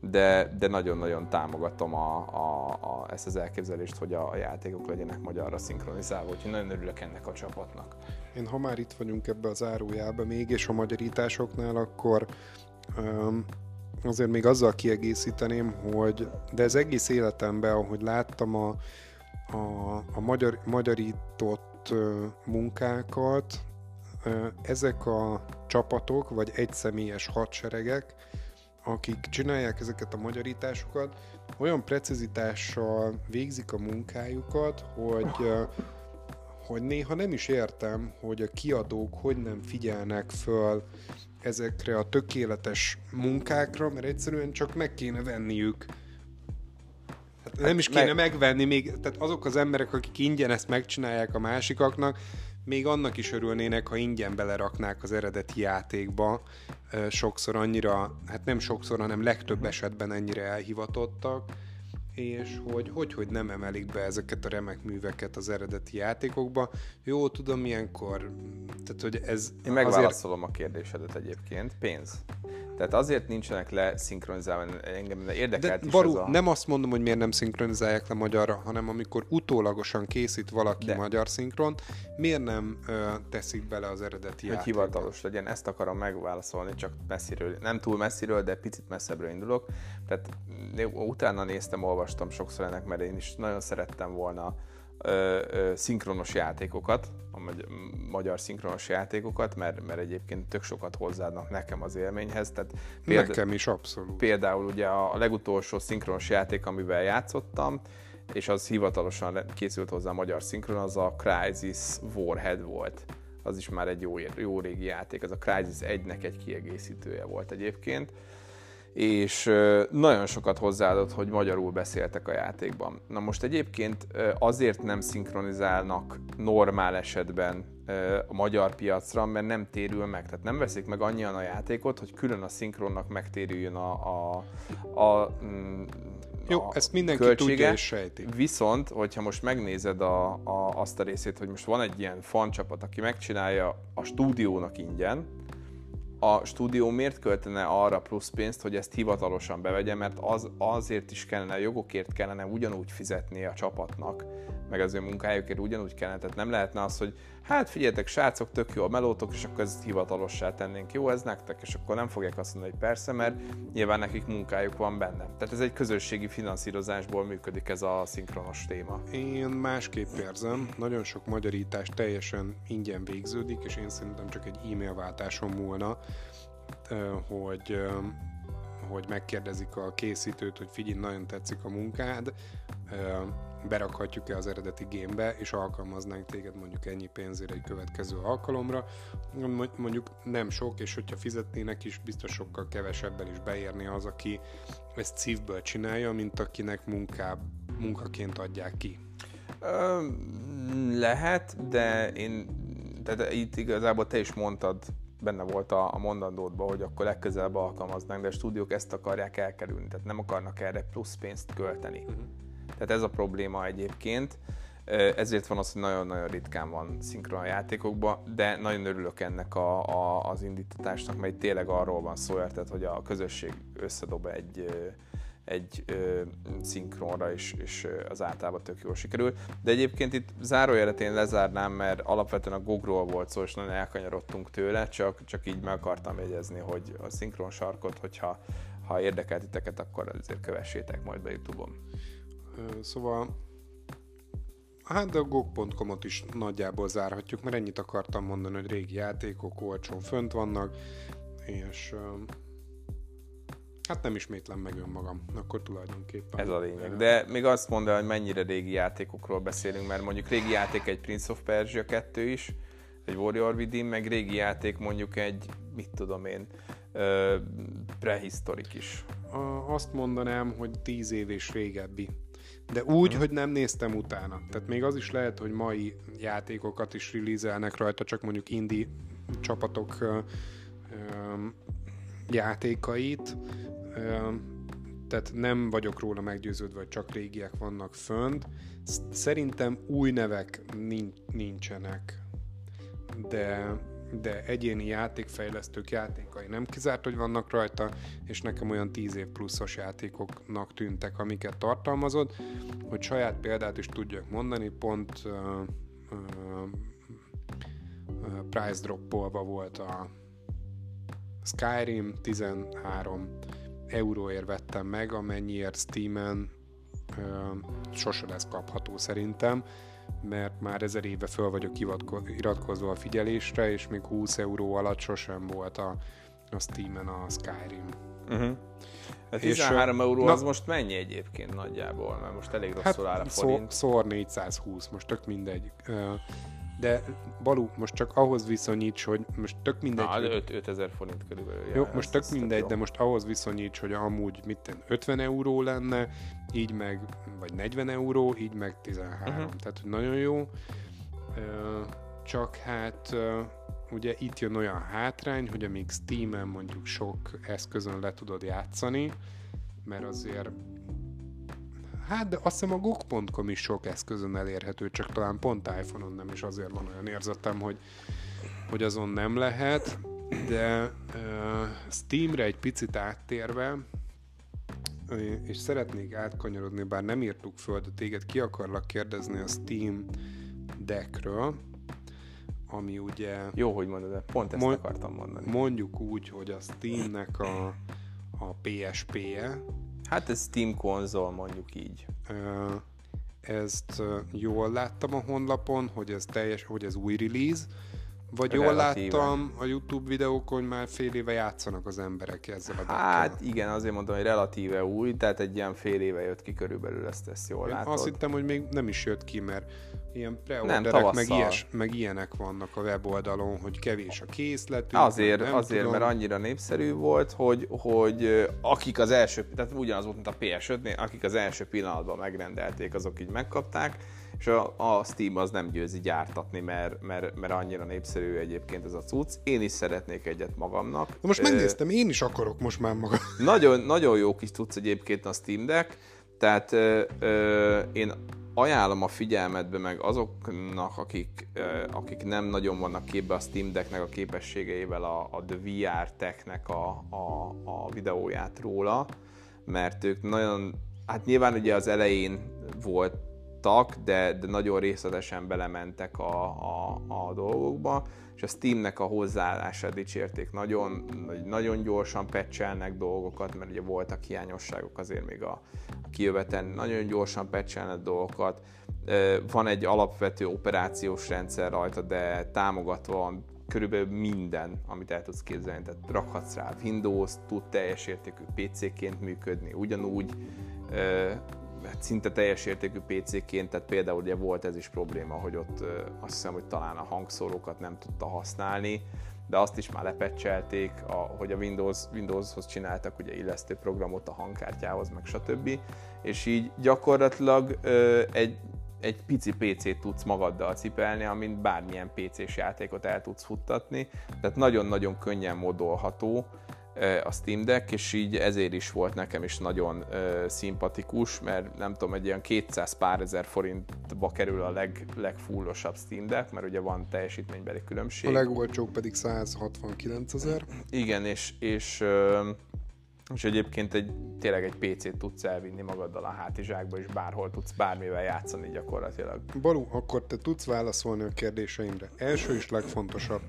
Speaker 2: de, de nagyon-nagyon támogatom a, a, a, ezt az elképzelést, hogy a, játékok legyenek magyarra szinkronizálva, úgyhogy nagyon örülök ennek a csapatnak.
Speaker 1: Én ha már itt vagyunk ebbe az árójába még, és a magyarításoknál, akkor um, azért még azzal kiegészíteném, hogy de ez egész életemben, ahogy láttam a, a, a magyar, magyarított munkákat, ezek a csapatok, vagy egyszemélyes hadseregek, akik csinálják ezeket a magyarításokat, olyan precizitással végzik a munkájukat, hogy, hogy néha nem is értem, hogy a kiadók hogy nem figyelnek föl ezekre a tökéletes munkákra, mert egyszerűen csak meg kéne venniük. Hát nem is kéne meg... megvenni, még, tehát azok az emberek, akik ingyen ezt megcsinálják a másikaknak, még annak is örülnének, ha ingyen beleraknák az eredeti játékba. Sokszor annyira, hát nem sokszor, hanem legtöbb esetben ennyire elhivatottak, és hogy, hogy, hogy nem emelik be ezeket a remek műveket az eredeti játékokba. Jó, tudom, ilyenkor, tehát hogy ez...
Speaker 2: Én megválaszolom azért... a kérdésedet egyébként, pénz. Tehát azért nincsenek le szinkronizálva, engem érdekelt
Speaker 1: De, is Baru, ez a... nem azt mondom, hogy miért nem szinkronizálják le magyarra, hanem amikor utólagosan készít valaki De. magyar szinkron, miért nem ö, teszik bele az eredeti
Speaker 2: Hogy játékba? hivatalos legyen, ezt akarom megválaszolni, csak messziről, nem túl messziről, de picit messzebbről indulok. Tehát utána néztem, olvastam sokszor ennek, mert én is nagyon szerettem volna ö, ö, szinkronos játékokat, a magyar szinkronos játékokat, mert, mert egyébként tök sokat hozzáadnak nekem az élményhez. Tehát
Speaker 1: példa, nekem is abszolút.
Speaker 2: Például ugye a, legutolsó szinkronos játék, amivel játszottam, és az hivatalosan készült hozzá a magyar szinkron, az a Crysis Warhead volt. Az is már egy jó, jó régi játék, az a Crysis 1-nek egy kiegészítője volt egyébként és nagyon sokat hozzáadott, hogy magyarul beszéltek a játékban. Na most egyébként azért nem szinkronizálnak normál esetben a magyar piacra, mert nem térül meg. Tehát nem veszik meg annyian a játékot, hogy külön a szinkronnak megtérüljön a, a, a
Speaker 1: mm, jó, a ezt mindenki költsége. tudja és sejti.
Speaker 2: Viszont, hogyha most megnézed a, a, azt a részét, hogy most van egy ilyen fancsapat, aki megcsinálja a stúdiónak ingyen, a stúdió miért költene arra plusz pénzt, hogy ezt hivatalosan bevegye, mert az, azért is kellene, jogokért kellene ugyanúgy fizetni a csapatnak, meg az ő munkájukért ugyanúgy kellene. Tehát nem lehetne az, hogy hát figyeljetek, srácok, tök jó a melótok, és akkor ezt hivatalossá tennénk. Jó ez nektek, és akkor nem fogják azt mondani, hogy persze, mert nyilván nekik munkájuk van benne. Tehát ez egy közösségi finanszírozásból működik ez a szinkronos téma.
Speaker 1: Én másképp érzem, nagyon sok magyarítás teljesen ingyen végződik, és én szerintem csak egy e-mail váltáson múlna, hogy hogy megkérdezik a készítőt, hogy figyelj, nagyon tetszik a munkád, berakhatjuk-e az eredeti gémbe, és alkalmaznánk téged mondjuk ennyi pénzére egy következő alkalomra. Mondjuk nem sok, és hogyha fizetnének is, biztos sokkal kevesebben is beérni az, aki ezt szívből csinálja, mint akinek munká, munkaként adják ki.
Speaker 2: Ö, lehet, de én, tehát itt igazából te is mondtad, benne volt a, a mondandódban, hogy akkor legközelebb alkalmaznánk, de a stúdiók ezt akarják elkerülni, tehát nem akarnak erre plusz pénzt költeni. Uh-huh. Tehát ez a probléma egyébként. Ezért van az, hogy nagyon-nagyon ritkán van szinkron játékokban, de nagyon örülök ennek a, a, az indítatásnak, mert tényleg arról van szó, érted, hogy a közösség összedob egy, egy ö, szinkronra, és, és az általában tök jól sikerül. De egyébként itt zárójelet én lezárnám, mert alapvetően a Google volt szó, és nagyon elkanyarodtunk tőle, csak, csak így meg akartam jegyezni, hogy a szinkron sarkot, hogyha ha érdekelt titeket, akkor azért kövessétek majd be Youtube-on.
Speaker 1: Szóval Hát de a GOG.com-ot is nagyjából zárhatjuk, mert ennyit akartam mondani, hogy régi játékok olcsón fönt vannak, és hát nem ismétlem meg önmagam, akkor tulajdonképpen.
Speaker 2: Ez a lényeg. De még azt mondja, hogy mennyire régi játékokról beszélünk, mert mondjuk régi játék egy Prince of Persia 2 is, egy Warrior Within, meg régi játék mondjuk egy, mit tudom én, prehisztorik is.
Speaker 1: Azt mondanám, hogy 10 év és régebbi de úgy, hogy nem néztem utána. Tehát még az is lehet, hogy mai játékokat is releaselnek rajta, csak mondjuk indie csapatok ö, ö, játékait. Ö, tehát nem vagyok róla meggyőződve, hogy csak régiek vannak fönt. Szerintem új nevek nincsenek. De de egyéni játékfejlesztők játékai nem kizárt, hogy vannak rajta, és nekem olyan 10 év pluszos játékoknak tűntek, amiket tartalmazott, hogy saját példát is tudjak mondani, pont uh, uh, uh, price droppolva volt a Skyrim 13 euróért vettem meg, amennyiért Steam-en sose lesz kapható szerintem, mert már ezer éve föl vagyok iratkozva a figyelésre, és még 20 euró alatt sosem volt a, a Steam-en a Skyrim.
Speaker 2: Uh-huh. A 13 és, euró na, az most mennyi egyébként nagyjából? Mert most elég rosszul hát, áll a forint.
Speaker 1: Szó, szor 420, most tök mindegy de Balú, most csak ahhoz viszonyíts, hogy most tök mindegy. Na,
Speaker 2: hogy... 5000 forint körülbelül.
Speaker 1: Jó, ja, most tök mindegy, de most ahhoz viszonyíts, hogy amúgy mit 50 euró lenne, így meg, vagy 40 euró, így meg 13. Uh-huh. Mhm. Tehát, nagyon jó. Csak hát ugye itt jön olyan hátrány, hogy amíg Steam-en mondjuk sok eszközön le tudod játszani, mert azért Hát, de azt hiszem a GOG.com is sok eszközön elérhető, csak talán pont iPhone-on nem, és azért van olyan érzetem, hogy, hogy azon nem lehet, de uh, Steamre egy picit áttérve, és szeretnék átkanyarodni, bár nem írtuk föl, de téged ki akarlak kérdezni a Steam Deckről, ami ugye...
Speaker 2: Jó, hogy mondod, de pont ezt mond, akartam mondani.
Speaker 1: Mondjuk úgy, hogy a Steamnek a, a PSP-je,
Speaker 2: Hát ez Steam konzol, mondjuk így.
Speaker 1: Ezt jól láttam a honlapon, hogy ez teljes, hogy ez új release, vagy jól láttam a YouTube videókon, hogy már fél éve játszanak az emberek ezzel a
Speaker 2: Hát dekkel. igen, azért mondom, hogy relatíve új, tehát egy ilyen fél éve jött ki körülbelül, ezt, ezt jól Én látod.
Speaker 1: Azt hittem, hogy még nem is jött ki, mert ilyen preorderek, meg, ilyes, meg ilyenek vannak a weboldalon, hogy kevés a készletű.
Speaker 2: Azért, azért tudom. mert annyira népszerű volt, hogy, hogy akik az első, tehát ugyanaz volt, mint a PS5-nél, akik az első pillanatban megrendelték, azok így megkapták, és a, a Steam az nem győzi gyártatni, mert, mert, mert annyira népszerű egyébként ez a cucc. Én is szeretnék egyet magamnak.
Speaker 1: Na most megnéztem, én is akarok most már magam.
Speaker 2: Nagyon, nagyon jó kis cucc egyébként a Steam Deck, tehát ö, ö, én ajánlom a figyelmetbe meg azoknak, akik, akik nem nagyon vannak képbe a Steam Decknek a képességeivel a, a The VR Technek a, a, a videóját róla, mert ők nagyon, hát nyilván ugye az elején voltak, de, de nagyon részletesen belementek a, a, a dolgokba, és a Steamnek a hozzáállását dicsérték. Nagyon, nagyon gyorsan pecselnek dolgokat, mert ugye voltak hiányosságok azért még a, a kijöveten, nagyon gyorsan pecselnek dolgokat. Van egy alapvető operációs rendszer rajta, de támogatva van körülbelül minden, amit el tudsz képzelni. Tehát rakhatsz rá Windows, tud teljes értékű PC-ként működni, ugyanúgy hát szinte teljes értékű PC-ként, tehát például ugye volt ez is probléma, hogy ott azt hiszem, hogy talán a hangszórókat nem tudta használni, de azt is már lepecselték, a, hogy a Windows, Windowshoz csináltak ugye illesztő programot a hangkártyához, meg stb. És így gyakorlatilag ö, egy, egy pici PC-t tudsz magaddal cipelni, amint bármilyen PC-s játékot el tudsz futtatni, tehát nagyon-nagyon könnyen modolható, a Steam Deck, és így ezért is volt nekem is nagyon uh, szimpatikus, mert nem tudom, egy ilyen 200 pár ezer forintba kerül a leg, legfullosabb Steam Deck, mert ugye van teljesítménybeli különbség.
Speaker 1: A legolcsóbb pedig 169 ezer.
Speaker 2: Igen, és, és uh, és egyébként egy, tényleg egy PC-t tudsz elvinni magaddal a hátizsákba, és bárhol tudsz bármivel játszani gyakorlatilag.
Speaker 1: Balú, akkor te tudsz válaszolni a kérdéseimre. Első és legfontosabb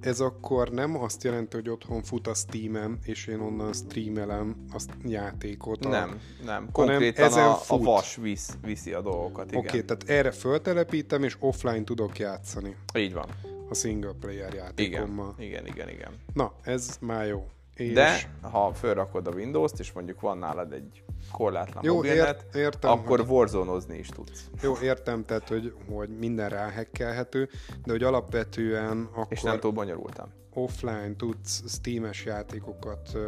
Speaker 1: ez akkor nem azt jelenti, hogy otthon fut a Steam-em, és én onnan streamelem a játékot. A...
Speaker 2: Nem, nem. Konkrétan ezen a, fut. a vas visz, viszi a dolgokat,
Speaker 1: Oké, okay, tehát erre föltelepítem, és offline tudok játszani.
Speaker 2: Így van.
Speaker 1: A single player játékommal.
Speaker 2: Igen, igen, igen. igen.
Speaker 1: Na, ez már jó.
Speaker 2: És... De ha felrakod a Windows-t, és mondjuk van nálad egy korlátlan Jó, mobilnet, ért, értem, akkor hogy... warzone is tudsz.
Speaker 1: Jó, értem, tehát, hogy, hogy minden ráhekkelhető, de hogy alapvetően akkor...
Speaker 2: És nem túl bonyolultam.
Speaker 1: Offline tudsz Steam-es játékokat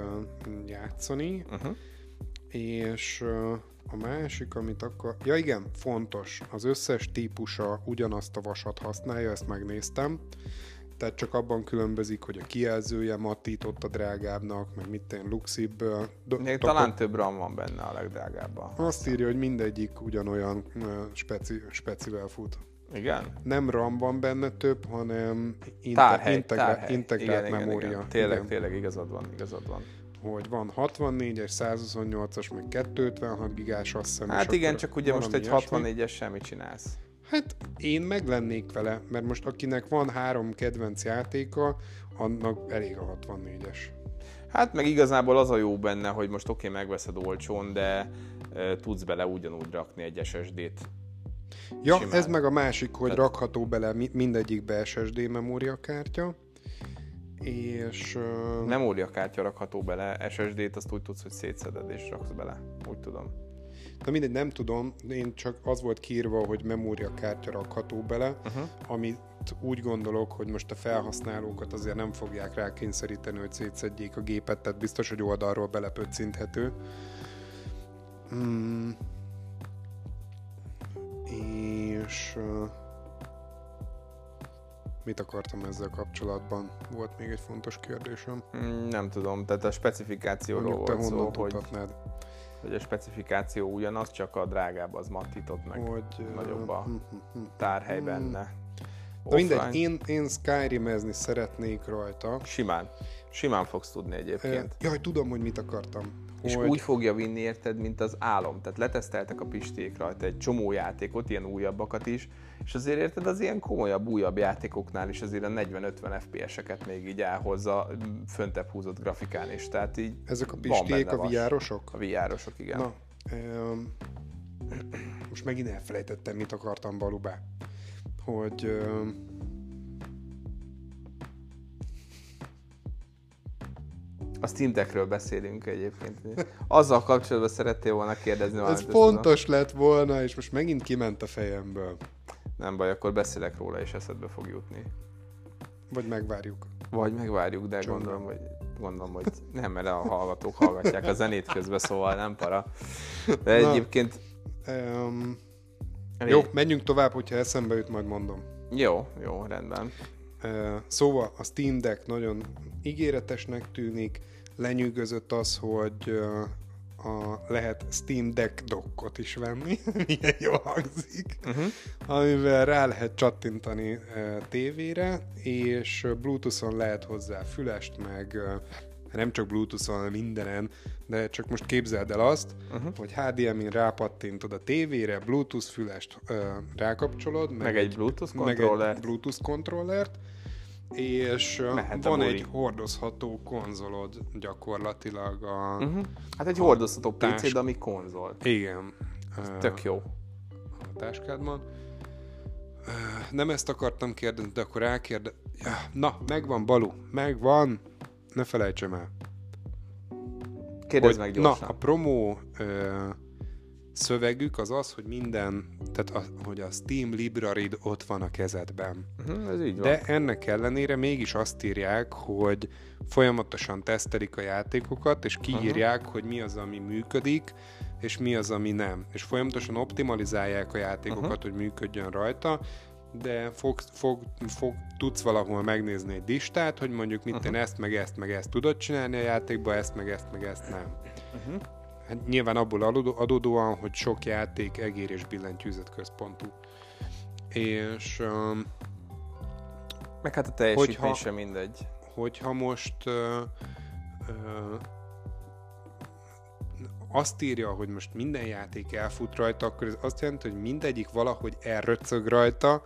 Speaker 1: játszani, uh-huh. és a másik, amit akkor... Ja igen, fontos. Az összes típusa ugyanazt a vasat használja, ezt megnéztem tehát csak abban különbözik, hogy a kijelzője mattított a drágábbnak, meg mit én luxib.
Speaker 2: Még talán több RAM van benne a legdrágábban.
Speaker 1: Azt írja, hogy mindegyik ugyanolyan speci, specivel fut.
Speaker 2: Igen?
Speaker 1: Nem RAM van benne több, hanem inter-
Speaker 2: Tárhely,
Speaker 1: integra-
Speaker 2: tárhely.
Speaker 1: integrált
Speaker 2: igen,
Speaker 1: memória.
Speaker 2: Igen, igen. Tényleg,
Speaker 1: Igen.
Speaker 2: tényleg igazad van, igazad van.
Speaker 1: Hogy van 64-es, 128-as, meg 256 gigás azt hiszem.
Speaker 2: Hát igen, csak ugye most egy
Speaker 1: ilyesmi.
Speaker 2: 64-es semmit csinálsz.
Speaker 1: Hát én meg lennék vele, mert most akinek van három kedvenc játéka, annak elég a 64-es.
Speaker 2: Hát meg igazából az a jó benne, hogy most oké, okay, megveszed olcsón, de e, tudsz bele ugyanúgy rakni egy SSD-t.
Speaker 1: Ja,
Speaker 2: Simán.
Speaker 1: ez meg a másik, hogy
Speaker 2: Tehát-
Speaker 1: rakható bele mi- mindegyikbe SSD memóriakártya, és uh,
Speaker 2: Memóriakártya rakható bele, SSD-t azt úgy tudsz, hogy szétszeded és raksz bele. Úgy tudom.
Speaker 1: De mindegy, nem tudom, én csak az volt kiírva, hogy memóriakártya rakható bele,
Speaker 2: Uh-huh.
Speaker 1: amit úgy gondolok, hogy most a felhasználókat azért nem fogják rákényszeríteni, hogy szétszedjék a gépet, tehát biztos, hogy oldalról belepöccinthető. Mm. És uh, mit akartam ezzel kapcsolatban? Volt még egy fontos kérdésem.
Speaker 2: Mm, Nem tudom, tehát a specifikációról
Speaker 1: Mondjuk te
Speaker 2: volt szó,
Speaker 1: honnan
Speaker 2: hogy, hogy a specifikáció ugyanaz, csak a drágább az mattított meg
Speaker 1: hogy...
Speaker 2: nagyobb a
Speaker 1: hm, hm, hm.
Speaker 2: tárhely benne.
Speaker 1: Na mindegy, én, én Skyrim-ezni szeretnék rajta.
Speaker 2: Simán. Simán fogsz tudni egyébként.
Speaker 1: Jaj, tudom, hogy mit akartam.
Speaker 2: És
Speaker 1: hogy...
Speaker 2: úgy fogja vinni, érted, mint az álom. Tehát leteszteltek a pisték rajta egy csomó játékot, ilyen újabbakat is, és azért érted, az ilyen komolyabb, újabb játékoknál is azért a 40-50 FPS-eket még így elhozza föntebb húzott grafikán is. Tehát így
Speaker 1: Ezek a
Speaker 2: benne
Speaker 1: a viárosok?
Speaker 2: A VR-osok, igen.
Speaker 1: Na, öm, most megint elfelejtettem, mit akartam Balubá. Hogy öm,
Speaker 2: A Steam Deckről beszélünk egyébként. Azzal kapcsolatban szerettél volna kérdezni valamit.
Speaker 1: ez
Speaker 2: ezt tudom.
Speaker 1: lett volna, és most megint kiment a fejemből.
Speaker 2: Nem baj, akkor beszélek róla, és eszedbe fog jutni.
Speaker 1: Vagy megvárjuk.
Speaker 2: Vagy megvárjuk, de
Speaker 1: Csomag.
Speaker 2: gondolom, hogy, gondolom, hogy nem, mert a hallgatók hallgatják a zenét közben, szóval nem para. De
Speaker 1: Na.
Speaker 2: egyébként... Elég-
Speaker 1: jó, menjünk tovább, hogyha eszembe jut, majd mondom.
Speaker 2: Jó, jó, rendben.
Speaker 1: Ö, Szóval a Steam Deck nagyon ígéretesnek tűnik, lenyűgözött az, hogy ö, a, lehet Steam Deck dockot is venni, milyen jól hangzik,
Speaker 2: Uh-huh.
Speaker 1: amivel rá lehet csattintani ö, tévére, és Bluetooth-on lehet hozzá fülest, meg ö, nem csak Bluetooth-on, hanem mindenen, de csak most képzeld el azt,
Speaker 2: Uh-huh.
Speaker 1: hogy HDMI-n rápattintod a tévére, Bluetooth fülest ö, rákapcsolod, meg,
Speaker 2: Meg egy Bluetooth
Speaker 1: meg egy
Speaker 2: kontrollert.
Speaker 1: Bluetooth kontrollert, és
Speaker 2: Mehet a
Speaker 1: van egy hordozható konzolod gyakorlatilag a...
Speaker 2: Uh-huh. Hát egy hordozható
Speaker 1: Társ-
Speaker 2: PC, ami konzol.
Speaker 1: Igen. ö,
Speaker 2: Tök jó.
Speaker 1: a táskádban. Ö, Nem ezt akartam kérdezni, de akkor elkérde... Na, megvan, Balu, megvan. Ne felejtsem el.
Speaker 2: Kérdezd
Speaker 1: hogy,
Speaker 2: meg
Speaker 1: na,
Speaker 2: gyorsan.
Speaker 1: a promó ö, szövegük az az, hogy minden, tehát a, hogy a Steam library ott van a kezedben.
Speaker 2: Uh-huh, ez így van.
Speaker 1: De ennek ellenére mégis azt írják, hogy folyamatosan tesztelik a játékokat, és kiírják, uh-huh. hogy mi az, ami működik, és mi az, ami nem. És folyamatosan optimalizálják a játékokat, uh-huh. hogy működjön rajta, de fog, fog, fog, tudsz valahol megnézni egy listát, hogy mondjuk mit uh-huh. én ezt, meg ezt, meg ezt tudod csinálni a játékba, ezt, meg ezt, meg ezt nem.
Speaker 2: Uh-huh.
Speaker 1: Hát nyilván abból adódó- adódóan, hogy sok játék egér és billentyűzet központú. És um,
Speaker 2: Meg hát a teljesítmény
Speaker 1: Hogyha-
Speaker 2: sem mindegy.
Speaker 1: hogyha most ö, ö, azt írja, hogy most minden játék elfut rajta, akkor ez azt jelenti, hogy mindegyik valahogy elröcög rajta,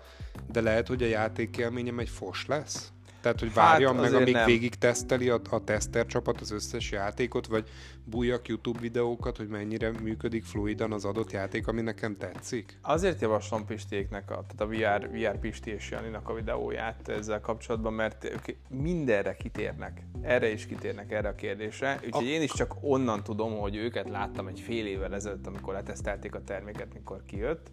Speaker 1: de lehet, hogy a játékélményem egy fos lesz? Tehát, hogy
Speaker 2: Hát,
Speaker 1: várjam meg,
Speaker 2: azért
Speaker 1: amíg
Speaker 2: nem.
Speaker 1: végig teszteli a, a teszter csapat az összes játékot, vagy bújjak YouTube videókat, hogy mennyire működik fluidan az adott játék, ami nekem tetszik?
Speaker 2: Azért javaslom Pistéknek, a, tehát a VR, VR Pisti és Janinak a videóját ezzel kapcsolatban, mert ők mindenre kitérnek. Erre is kitérnek, erre a kérdésre. Úgyhogy én is csak onnan tudom, hogy őket láttam egy fél évvel ezelőtt, amikor letesztelték a terméket, mikor kijött,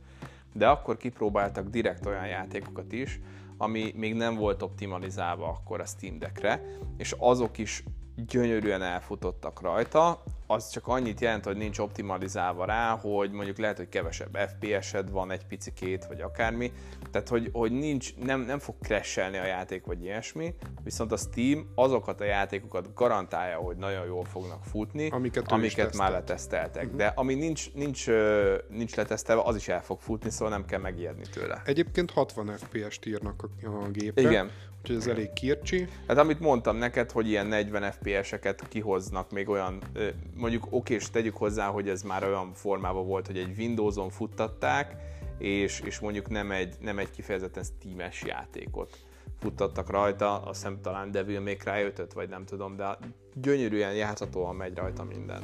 Speaker 2: de akkor kipróbáltak direkt olyan játékokat is, ami még nem volt optimalizálva akkor a Steam Deckre, és azok is gyönyörűen elfutottak rajta, az csak annyit jelent, hogy nincs optimalizálva rá, hogy mondjuk lehet, hogy kevesebb FPS-ed van, egy picikét, vagy akármi. Tehát, hogy, hogy nincs, nem, nem fog crashelni a játék, vagy ilyesmi, viszont a Steam azokat a játékokat garantálja, hogy nagyon jól fognak futni,
Speaker 1: Amiket
Speaker 2: amiket már
Speaker 1: tesztelt.
Speaker 2: leteszteltek. Uh-huh. De ami nincs, nincs, nincs letesztelve, az is el fog futni, szóval nem kell megijedni tőle.
Speaker 1: Egyébként 60 FPS-t írnak a, a gépre,
Speaker 2: Igen.
Speaker 1: Úgyhogy ez elég kircsi.
Speaker 2: Hát amit mondtam neked, hogy ilyen 40 FPS-eket kihoznak még olyan, mondjuk oké, és tegyük hozzá, hogy ez már olyan formában volt, hogy egy Windows-on futtatták, és, és mondjuk nem egy, nem egy kifejezetten Steam-es játékot futtattak rajta, azt hiszem talán Devil May Cry 5 vagy nem tudom, de gyönyörűen játszhatóan megy rajta minden.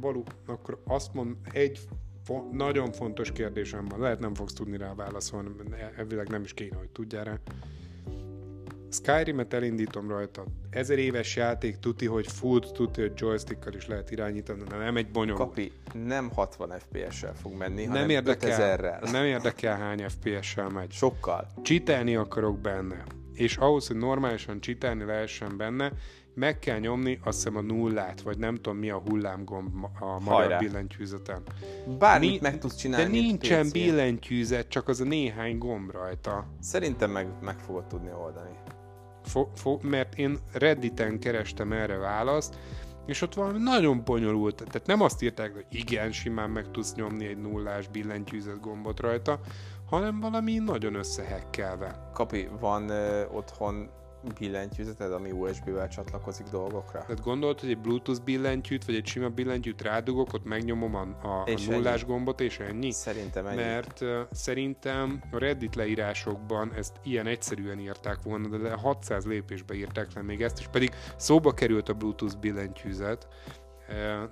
Speaker 1: Balú, akkor azt mond, egy fo- nagyon fontos kérdésem van, lehet nem fogsz tudni rá válaszolni, elvileg nem is kéne, hogy tudjál rá. Skyrim-et elindítom rajta. Ezer éves játék, tuti, hogy fut, tuti, hogy joystickkal is lehet irányítani, de nem egy bonyolult.
Speaker 2: Kapi nem 60 FPS-sel fog menni,
Speaker 1: nem
Speaker 2: hanem
Speaker 1: érdekel,
Speaker 2: 5000-rel.
Speaker 1: nem érdekel hány FPS-sel megy.
Speaker 2: Sokkal.
Speaker 1: Csitelni akarok benne. És ahhoz, hogy normálisan csitelni lehessen benne, meg kell nyomni azt hiszem a nullát, vagy nem tudom mi a hullámgomb a magyar billentyűzeten.
Speaker 2: Bármit
Speaker 1: Ni-
Speaker 2: meg tudsz
Speaker 1: De
Speaker 2: csinálni.
Speaker 1: nincsen
Speaker 2: PC-n.
Speaker 1: billentyűzet, csak az a néhány gomb rajta.
Speaker 2: Szerintem meg, meg fogod tudni oldani.
Speaker 1: Fo- fo- mert én Redditen kerestem erre választ, és ott valami nagyon bonyolult, tehát nem azt írták, hogy igen, simán meg tudsz nyomni egy nullás billentyűzet gombot rajta, hanem valami nagyon összehekkelve.
Speaker 2: Kapi, van ö, otthon billentyűzeted, ami USB-vel csatlakozik dolgokra?
Speaker 1: Tehát gondolt, hogy egy Bluetooth billentyűt, vagy egy sima billentyűt rádugok, ott megnyomom a, a, a
Speaker 2: És
Speaker 1: nullás
Speaker 2: ennyi.
Speaker 1: gombot, és ennyi?
Speaker 2: Szerintem ennyi.
Speaker 1: Mert uh, szerintem a Reddit leírásokban ezt ilyen egyszerűen írták volna, de 600 lépésbe írták le még ezt is, pedig szóba került a Bluetooth billentyűzet,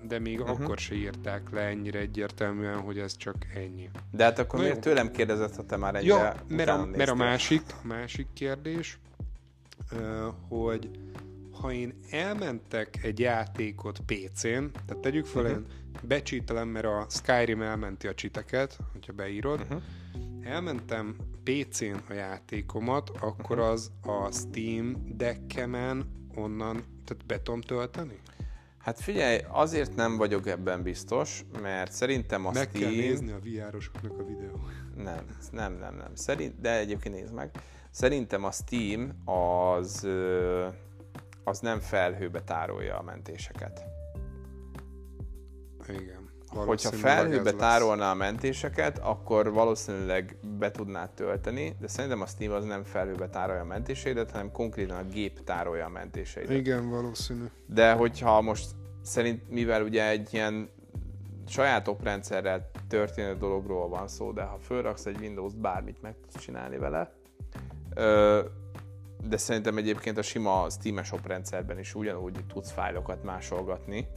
Speaker 1: de még uh-huh. akkor se írták le ennyire egyértelműen, hogy ez csak ennyi.
Speaker 2: De hát akkor
Speaker 1: Na
Speaker 2: miért
Speaker 1: jó.
Speaker 2: tőlem kérdezett, ha te már ennyire
Speaker 1: Ja, mert a, mert a másik, a másik kérdés, hogy ha én elmentek egy játékot PC-n, tehát tegyük fel,
Speaker 2: Mhm.
Speaker 1: uh-huh. én becsítelem, mert a Skyrim elmenti a csiteket, hogyha beírod,
Speaker 2: Mhm.
Speaker 1: uh-huh. elmentem PC-n a játékomat, akkor
Speaker 2: Mhm.
Speaker 1: az a Steam deckemen onnan, tehát be tudom tölteni?
Speaker 2: Hát figyelj, azért nem vagyok ebben biztos, mert szerintem a
Speaker 1: Meg
Speaker 2: Steam...
Speaker 1: kell nézni a VR-osoknak a videót.
Speaker 2: Nem, nem, nem, nem. Szerint, de egyébként nézd meg. Szerintem a Steam az, az nem felhőbe tárolja a mentéseket.
Speaker 1: Igen.
Speaker 2: Hogyha felhőbe tárolná a mentéseket, akkor valószínűleg be tudnád tölteni, de szerintem a Steam az nem felhőbe tárolja a mentéseidet, hanem konkrétan a gép tárolja a mentéseidet.
Speaker 1: Igen, valószínű.
Speaker 2: De hogyha most szerint, mivel ugye egy ilyen saját oprendszerrel történő dologról van szó, de ha fölraksz egy Windows-t, bármit meg tudsz csinálni vele. De szerintem egyébként a sima Steam-es oprendszerben is ugyanúgy tudsz fájlokat másolgatni.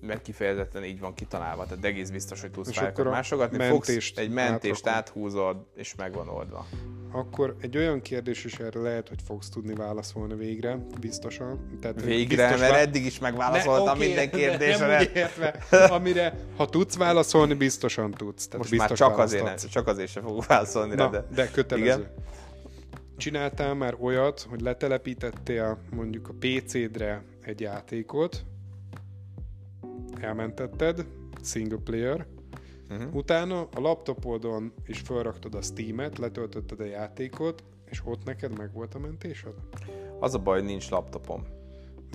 Speaker 2: Mert kifejezetten így van kitalálva, tehát egész biztos, hogy tudsz fájlokat másolgatni.
Speaker 1: mentést
Speaker 2: Fogsz egy mentést áthúzod, és meg van oldva.
Speaker 1: Akkor egy olyan kérdés is erre lehet, hogy fogsz tudni válaszolni végre, biztosan. Tehát
Speaker 2: Végre,
Speaker 1: biztos
Speaker 2: mert
Speaker 1: vá-
Speaker 2: eddig is megválaszoltam
Speaker 1: oké,
Speaker 2: minden
Speaker 1: de
Speaker 2: kérdésre.
Speaker 1: Nem úgy értve, amire ha tudsz válaszolni, biztosan tudsz. Tehát
Speaker 2: Most
Speaker 1: biztos
Speaker 2: már csak azért, ne,
Speaker 1: választhatsz.
Speaker 2: csak azért sem fogok válaszolni
Speaker 1: Na,
Speaker 2: de...
Speaker 1: de kötelező.
Speaker 2: Igen?
Speaker 1: Csináltál már olyat, hogy letelepítettél mondjuk a PC-dre egy játékot, elmentetted, single player,
Speaker 2: Uh-huh.
Speaker 1: utána a laptopodon is felraktad a Steam-et, letöltötted a játékot, és ott neked meg volt a mentésed?
Speaker 2: Az a baj, nincs laptopom.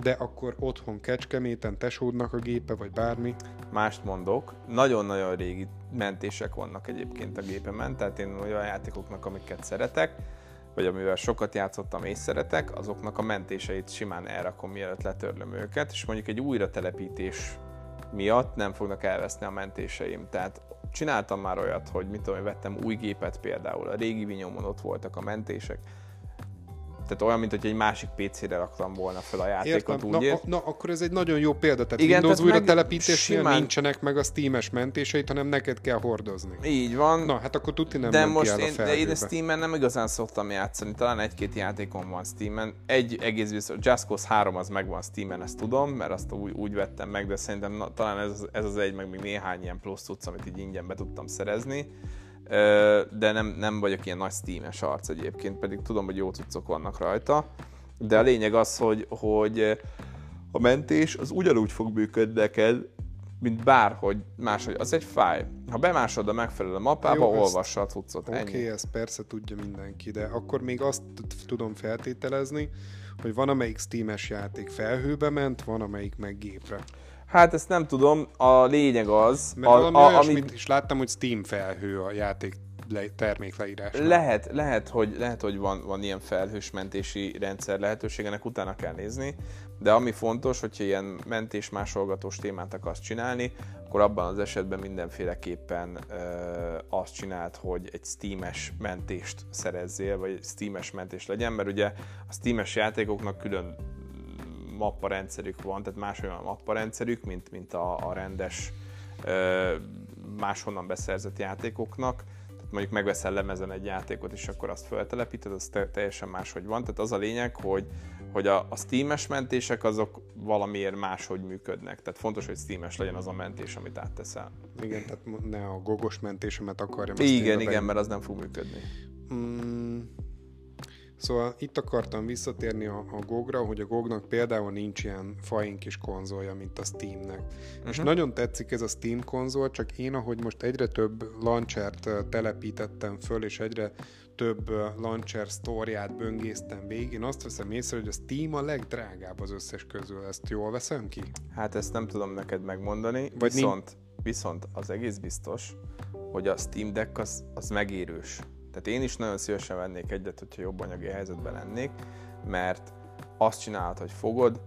Speaker 1: De akkor otthon Kecskeméten tesódnak a gépe, vagy bármi.
Speaker 2: Mást mondok, nagyon-nagyon régi mentések vannak egyébként a gépemen, tehát én olyan játékoknak, amiket szeretek, vagy amivel sokat játszottam és szeretek, azoknak a mentéseit simán elrakom, mielőtt letörlöm őket, és mondjuk egy újra telepítés miatt nem fognak elveszni a mentéseim. Tehát csináltam már olyat, hogy mit tudom, vettem új gépet például, a régi vinyomon ott voltak a mentések, tehát olyan, mint hogy egy másik PC-re raktam volna fel a játékot,
Speaker 1: Értem?
Speaker 2: úgy
Speaker 1: Na, a, na, akkor ez egy nagyon jó példa. Tehát
Speaker 2: Igen,
Speaker 1: Windows
Speaker 2: tehát
Speaker 1: újra
Speaker 2: meg
Speaker 1: telepítésnél
Speaker 2: simán-
Speaker 1: nincsenek meg a Steam-es mentéseit, hanem neked kell hordozni.
Speaker 2: Így van.
Speaker 1: Na, hát akkor tuti nem
Speaker 2: de most
Speaker 1: el a
Speaker 2: én, de én Steam-en nem igazán szoktam játszani, talán egy-két játékom van Steam-en. Egy egész biztos, Just Cause 3 az megvan Steam-en, ezt tudom, mert azt úgy, úgy vettem meg, de szerintem na, talán ez, ez az egy, meg még néhány ilyen plusz cucc, amit így ingyen be tudtam szerezni. De nem, nem vagyok ilyen nagy Steam-es arc egyébként, pedig tudom, hogy jó cuccok vannak rajta. De a lényeg az, hogy, hogy a mentés az ugyanúgy fog működni neked, mint bárhogy máshogy. Az egy fáj. Ha bemásod a megfelelő mappába, Jó, olvassa a cuccot.
Speaker 1: Oké, okay, ezt persze tudja mindenki, de akkor még azt tudom feltételezni, hogy van amelyik Steam-es játék felhőbe ment, van amelyik meg gépre.
Speaker 2: Hát ezt nem tudom, a lényeg az...
Speaker 1: Mert a, valami a, amit is láttam, hogy Steam felhő a játék le, termékleírás.
Speaker 2: Lehet, lehet, hogy, lehet, hogy van, van ilyen felhős mentési rendszer lehetőség, ennek utána kell nézni, de ami fontos, hogyha ilyen mentés másolgatós témát akarsz csinálni, akkor abban az esetben mindenféleképpen ö, azt csinált, hogy egy Steam-es mentést szerezzél, vagy egy Steam-es mentés legyen, mert ugye a Steam-es játékoknak külön mappa rendszerük van, tehát más olyan mappa rendszerük, mint, mint a, a rendes ö, máshonnan beszerzett játékoknak mondjuk megveszel lemezen egy játékot, és akkor azt feltelepíted, az te, teljesen máshogy van. Tehát az a lényeg, hogy, hogy a, a Steam-es mentések azok valamiért máshogy működnek. Tehát fontos, hogy Steam-es legyen az a mentés, amit átteszel.
Speaker 1: Igen, tehát ne a gogos mentésemet akarjam.
Speaker 2: Igen, igen, mert az nem fog működni.
Speaker 1: Mm, Szóval itt akartam visszatérni a, a GOG-ra, hogy a GOG-nak például nincs ilyen fain kis konzolja, mint a Steam-nek. Uh-huh. És mhm. nagyon tetszik ez a Steam konzol, csak én, ahogy most egyre több launchert telepítettem föl, és egyre több launcher sztoriát böngésztem végig, én azt veszem észre, hogy a Steam a legdrágább az összes közül. Ezt jól veszem ki?
Speaker 2: Hát ezt nem tudom neked megmondani, Vagy viszont, viszont az egész biztos, hogy a Steam Deck az, az megérős. Tehát én is nagyon szívesen vennék egyet, hogyha jobb anyagi helyzetben lennék, mert azt csinálod, hogy fogod,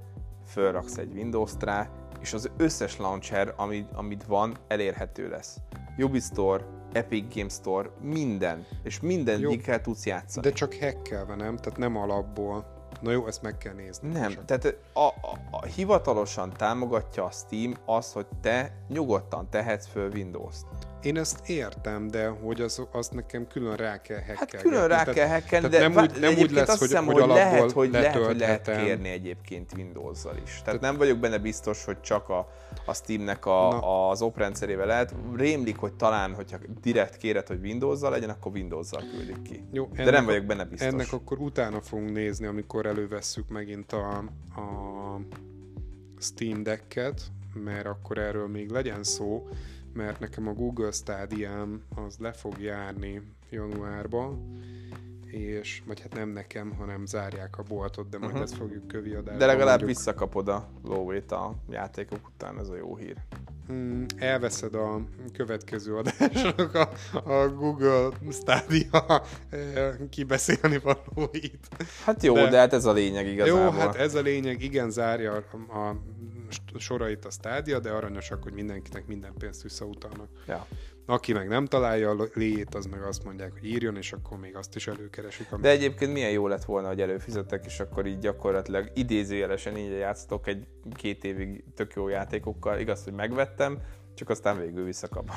Speaker 2: fölraksz egy Windows-t rá, és az összes launcher, amit, amit van, elérhető lesz. Ubisoft, Epic Games Store, minden, és mindegyikkel tudsz játszani.
Speaker 1: De csak hackelve, nem? Tehát nem alapból. Na jó, ezt meg kell nézni.
Speaker 2: Nem, csak. tehát a, a, a, hivatalosan támogatja a Steam azt, hogy te nyugodtan tehetsz föl Windows-t.
Speaker 1: Én ezt értem, de hogy az, az nekem külön rá kell hekkelni.
Speaker 2: Hát külön rá kell hekkelni, de
Speaker 1: nem úgy, nem úgy lesz, azt hiszem, hogy, hogy
Speaker 2: lehet, hogy lehet, hogy lehet kérni egyébként Windows-zal is. Tehát, Tehát nem vagyok benne biztos, hogy csak a, a Steamnek a, az oprendszerével lehet. Rémlik, hogy talán, hogyha direkt kéred, hogy Windows-zal legyen, akkor Windows-zal küldik ki. Jó, de nem vagyok benne biztos.
Speaker 1: Ennek akkor utána fogunk nézni, amikor elővesszük megint a, a Steam Deck-et, mert akkor erről még legyen szó, mert nekem a Google stadia az le fog járni januárban, és, vagy hát nem nekem, hanem zárják a boltot, de majd uh-huh. ezt fogjuk kövi adásban.
Speaker 2: De legalább mondjuk. visszakapod a lóvét a játékok után, ez a jó hír.
Speaker 1: Mm, elveszed a következő adásnak a, a Google Stadia eh, kibeszélni valóit.
Speaker 2: Hát jó, de, de hát ez a lényeg igazából.
Speaker 1: Jó, hát ez a lényeg, igen, zárja a, a sorait a stádia, de aranyosak, hogy mindenkinek minden pénzt visszautalnak.
Speaker 2: Ja.
Speaker 1: Aki meg nem találja a léjét, az meg azt mondják, hogy írjon, és akkor még azt is előkeresik.
Speaker 2: De egyébként milyen jó lett volna, hogy előfizetek, és akkor így gyakorlatilag idézőjelesen így játszottok egy két évig tök jó játékokkal. Igaz, hogy megvettem, csak aztán végül visszakapom.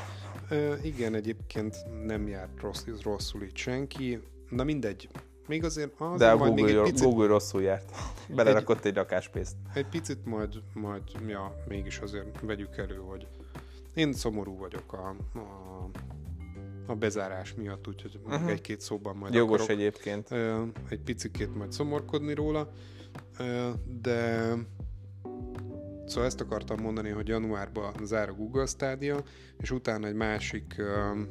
Speaker 1: E, igen, egyébként nem járt rossz, rosszul itt senki. Na mindegy, még azért az
Speaker 2: De a Google, még egy picit... Google rosszul járt. Belerakott egy, egy rakáspészt.
Speaker 1: Egy picit majd, majd, ja, mégis azért vegyük elő, hogy én szomorú vagyok a, a, a bezárás miatt, úgyhogy uh-huh. egy-két szóban majd
Speaker 2: Jogos akarok, egyébként.
Speaker 1: Egy picikét majd szomorkodni róla, de Szóval ezt akartam mondani, hogy januárban zár a Google Stadia, és utána egy másik mm,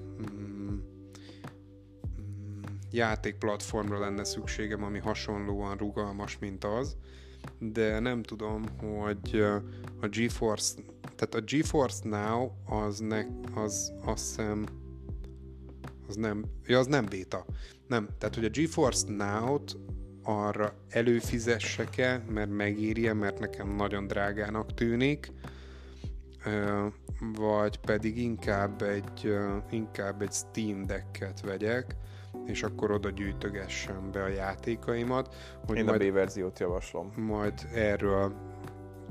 Speaker 1: játékplatformra lenne szükségem, ami hasonlóan rugalmas, mint az, de nem tudom, hogy a GeForce, tehát a GeForce Now az, ne, az azt hiszem, az nem, ja, az nem beta. Nem, tehát hogy a GeForce Now-t arra előfizessek-e, mert megírja, mert nekem nagyon drágának tűnik, vagy pedig inkább egy, inkább egy Steam Deck-et vegyek, és akkor oda gyűjtögessem be a játékaimat.
Speaker 2: Hogy Én majd, a B-verziót javaslom.
Speaker 1: Majd erről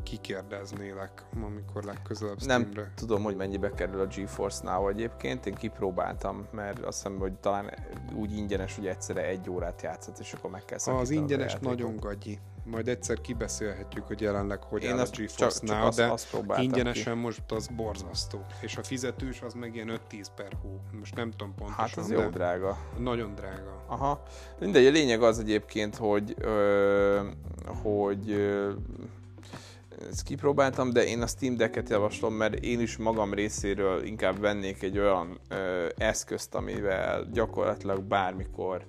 Speaker 1: kikérdeznélek, amikor legközelebb Steamre.
Speaker 2: Nem tudom, hogy mennyibe kerül a GeForce Now egyébként, én kipróbáltam, mert azt hiszem, hogy talán úgy ingyenes, hogy egyszerre egy órát játszott, és akkor meg kell
Speaker 1: Az ingyenes nagyon gagyi majd egyszer kibeszélhetjük, hogy jelenleg hogy Én áll a GeForce csak, Now, csak de azt, azt ingyenesen ki. most az borzasztó. És a fizetős az meg ilyen 5-10 per hó. Most nem tudom pontosan.
Speaker 2: Hát az jó drága.
Speaker 1: Nagyon drága.
Speaker 2: Aha. Mindegy, a lényeg az egyébként, hogy, ö, hogy ö, ezt kipróbáltam, de én a Steam Deck-et javaslom, mert én is magam részéről inkább vennék egy olyan ö, eszközt, amivel gyakorlatilag bármikor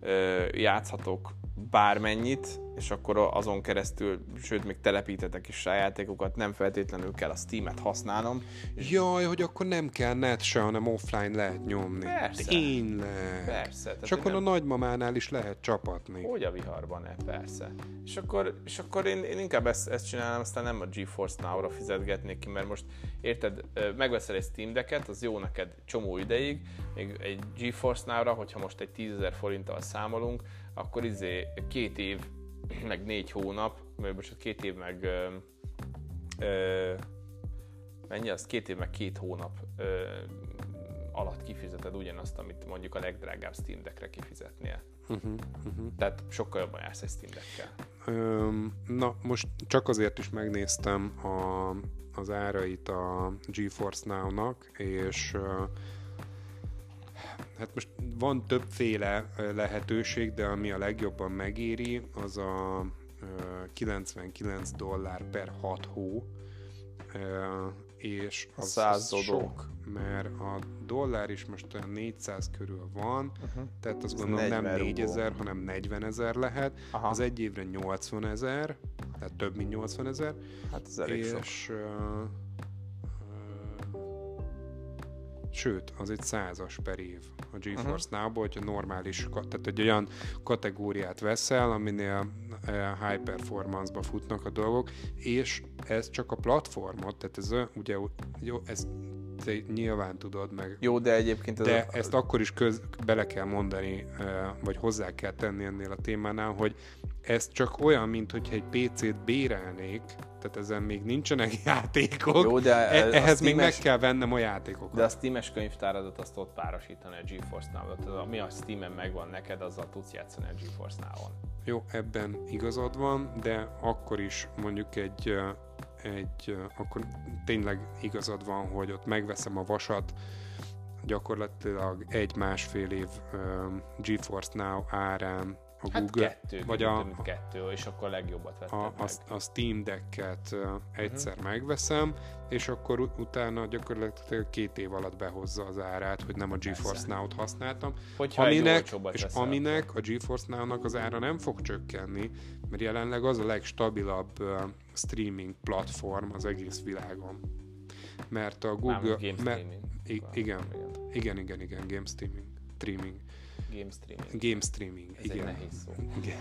Speaker 2: ö, játszhatok bármennyit, és akkor azon keresztül, sőt, még telepítetek is játékokat, nem feltétlenül kell a Steam-et használnom.
Speaker 1: És Jaj, hogy akkor nem kell net se, hanem offline lehet nyomni.
Speaker 2: Persze.
Speaker 1: Tényleg.
Speaker 2: Persze.
Speaker 1: És akkor nem... a nagymamánál is lehet csapatni.
Speaker 2: Hogy a viharban, ne? Persze. És akkor, és akkor én, én inkább ezt, ezt csinálom, aztán nem a GeForce Now-ra fizetgetnék ki, mert most érted, megveszel egy Steam Deck-et, az jó neked csomó ideig, még egy GeForce Now-ra, hogyha most egy 10 forinttal számolunk, akkor izé két év meg négy hónap, vagy most két év meg ö, ö, mennyi az? Két év meg két hónap ö, alatt kifizeted ugyanazt, amit mondjuk a legdrágább Steam Deckre kifizetnél. Uh-huh, uh-huh. Tehát sokkal jobban jársz egy Steam Deckkel.
Speaker 1: na, most csak azért is megnéztem a, az árait a GeForce Now-nak, és Hát most van többféle lehetőség, de ami a legjobban megéri, az a 99 dollár per 6 hó, és az, 100 az sok, mert a dollár is most olyan 400 körül van, uh-huh. tehát azt gondolom nem 4000, hanem 40 ezer lehet, Aha. az egy évre 80 ezer, tehát több mint 80 ezer,
Speaker 2: hát ez elég és
Speaker 1: sok. Sőt, az egy százas per év a GeForce uh-huh. Now-ból, hogyha normális, tehát egy olyan kategóriát veszel, aminél eh, high performance-ba futnak a dolgok, és ez csak a platformot, tehát ez ugye, jó, ez te nyilván tudod meg.
Speaker 2: Jó, de egyébként...
Speaker 1: Ez de a... ezt akkor is köz, bele kell mondani, eh, vagy hozzá kell tenni ennél a témánál, hogy ez csak olyan, mint hogyha egy PC-t bérelnék, tehát ezen még nincsenek játékok. Jó, de e- ehhez még meg kell vennem a játékokat.
Speaker 2: De a Steam-es könyvtáradat azt ott párosítani a GeForce Now-ot. Ami a Steam-en megvan neked, azzal tudsz játszani a GeForce Now-on.
Speaker 1: Jó, ebben igazad van, de akkor is mondjuk egy, egy akkor tényleg igazad van, hogy ott megveszem a vasat, gyakorlatilag egy-másfél év GeForce Now árán
Speaker 2: a hát Google, kettő, vagy a, kettő, és akkor a legjobbat vettem a,
Speaker 1: meg. A, a Steam Deck-et uh, egyszer uh-huh. megveszem, és akkor utána gyakorlatilag két év alatt behozza az árát, hogy nem a GeForce Now-t használtam.
Speaker 2: Hogyha
Speaker 1: aminek, és veszel, aminek a GeForce Now-nak az ára nem fog csökkenni, mert jelenleg az a legstabilabb uh, streaming platform az egész világon. Mert a Google...
Speaker 2: game streaming.
Speaker 1: igen, igen, igen, igen, igen, game streaming. streaming
Speaker 2: Game streaming.
Speaker 1: Game streaming,
Speaker 2: Ez
Speaker 1: igen.
Speaker 2: egy nehéz szó.
Speaker 1: Igen.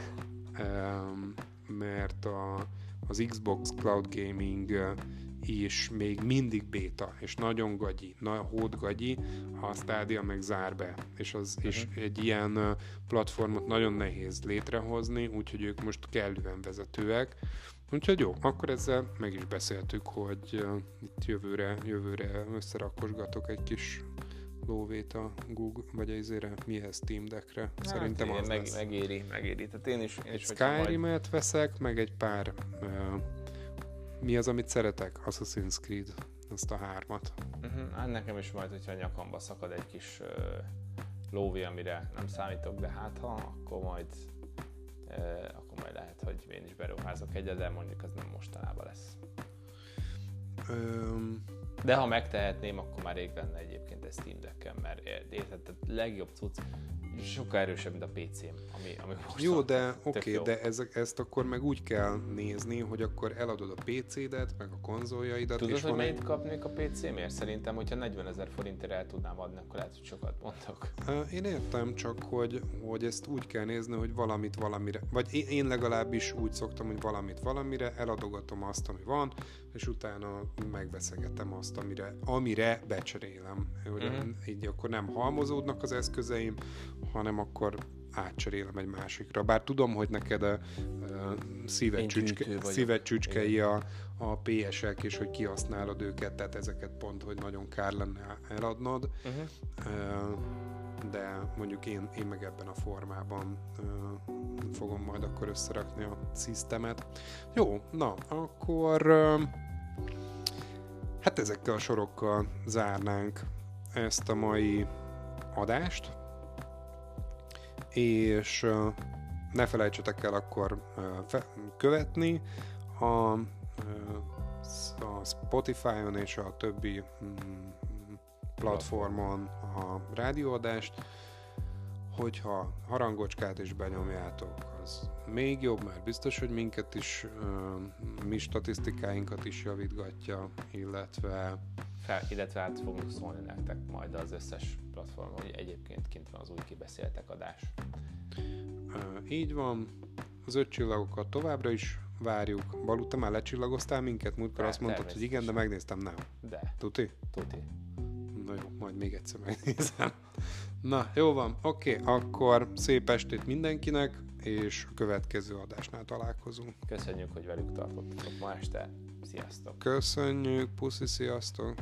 Speaker 1: Um, mert a, az Xbox Cloud Gaming is még mindig béta, és nagyon gagyi, na, gagyi, ha a Stadia meg zár be, és, az, uh-huh. és egy ilyen platformot nagyon nehéz létrehozni, úgyhogy ők most kellően vezetőek, Úgyhogy jó, akkor ezzel meg is beszéltük, hogy uh, itt jövőre, jövőre összerakosgatok egy kis lóvét a Google, vagy ezére mihez Steam Deckre. Hát Szerintem az
Speaker 2: meg, lesz. Megéri, megéri. Tehát én is, én is
Speaker 1: Skyrim-et majd... veszek, meg egy pár uh, mi az, amit szeretek? Assassin's Creed, azt a hármat.
Speaker 2: Uh-huh. Hát nekem is majd, hogyha nyakamba szakad egy kis uh, lóvé, amire nem számítok, de hát ha, akkor majd uh, akkor majd lehet, hogy én is beruházok egyet, de mondjuk az nem mostanában lesz. Um, de ha megtehetném, akkor már rég lenne egyébként egy Steam Deck-en, mert érted, legjobb cucc, sokkal erősebb, mint a PC-m, ami, ami most
Speaker 1: Jó, de oké, okay, de ez, ezt akkor meg úgy kell nézni, hogy akkor eladod a PC-det, meg a konzoljaidat.
Speaker 2: Tudod, és hogy mennyit egy... kapnék a PC-mért? Szerintem, hogyha 40 ezer forintért el tudnám adni, akkor lehet, hogy sokat mondok.
Speaker 1: Én értem, csak hogy, hogy ezt úgy kell nézni, hogy valamit valamire, vagy én legalábbis úgy szoktam, hogy valamit valamire, eladogatom azt, ami van, és utána megveszegetem azt, amire, amire becserélem. Hogy uh-huh. így akkor nem halmozódnak az eszközeim, hanem akkor átcserélem egy másikra. Bár tudom, hogy neked a, a szíved, csücske, szíved csücskei a, a PS-ek, és hogy kihasználod őket, tehát ezeket pont, hogy nagyon kár lenne eladnod. Uh-huh. De mondjuk én, én meg ebben a formában fogom majd akkor összerakni a szisztemet. Jó, na, akkor hát ezekkel a sorokkal zárnánk ezt a mai adást és ne felejtsetek el akkor követni a a Spotify-on és a többi mm, platformon a rádióadást, hogyha harangocskát is benyomjátok, az még jobb, mert biztos, hogy minket is, mi statisztikáinkat is javítgatja, illetve
Speaker 2: illetve át fogunk szólni nektek majd az összes platformon, hogy egyébként kint van az új kibeszéltek adás.
Speaker 1: Így van, az öt csillagokat továbbra is várjuk. Balú, te már lecsillagoztál minket? Múltkor azt mondtad, hogy igen, de megnéztem, nem.
Speaker 2: De.
Speaker 1: Tuti?
Speaker 2: Tuti.
Speaker 1: Na jó, majd még egyszer megnézem. Na, jó van, oké, okay, akkor szép estét mindenkinek, és a következő adásnál találkozunk.
Speaker 2: Köszönjük, hogy velük tartottatok ma este. Sziasztok!
Speaker 1: Köszönjük, puszi, sziasztok!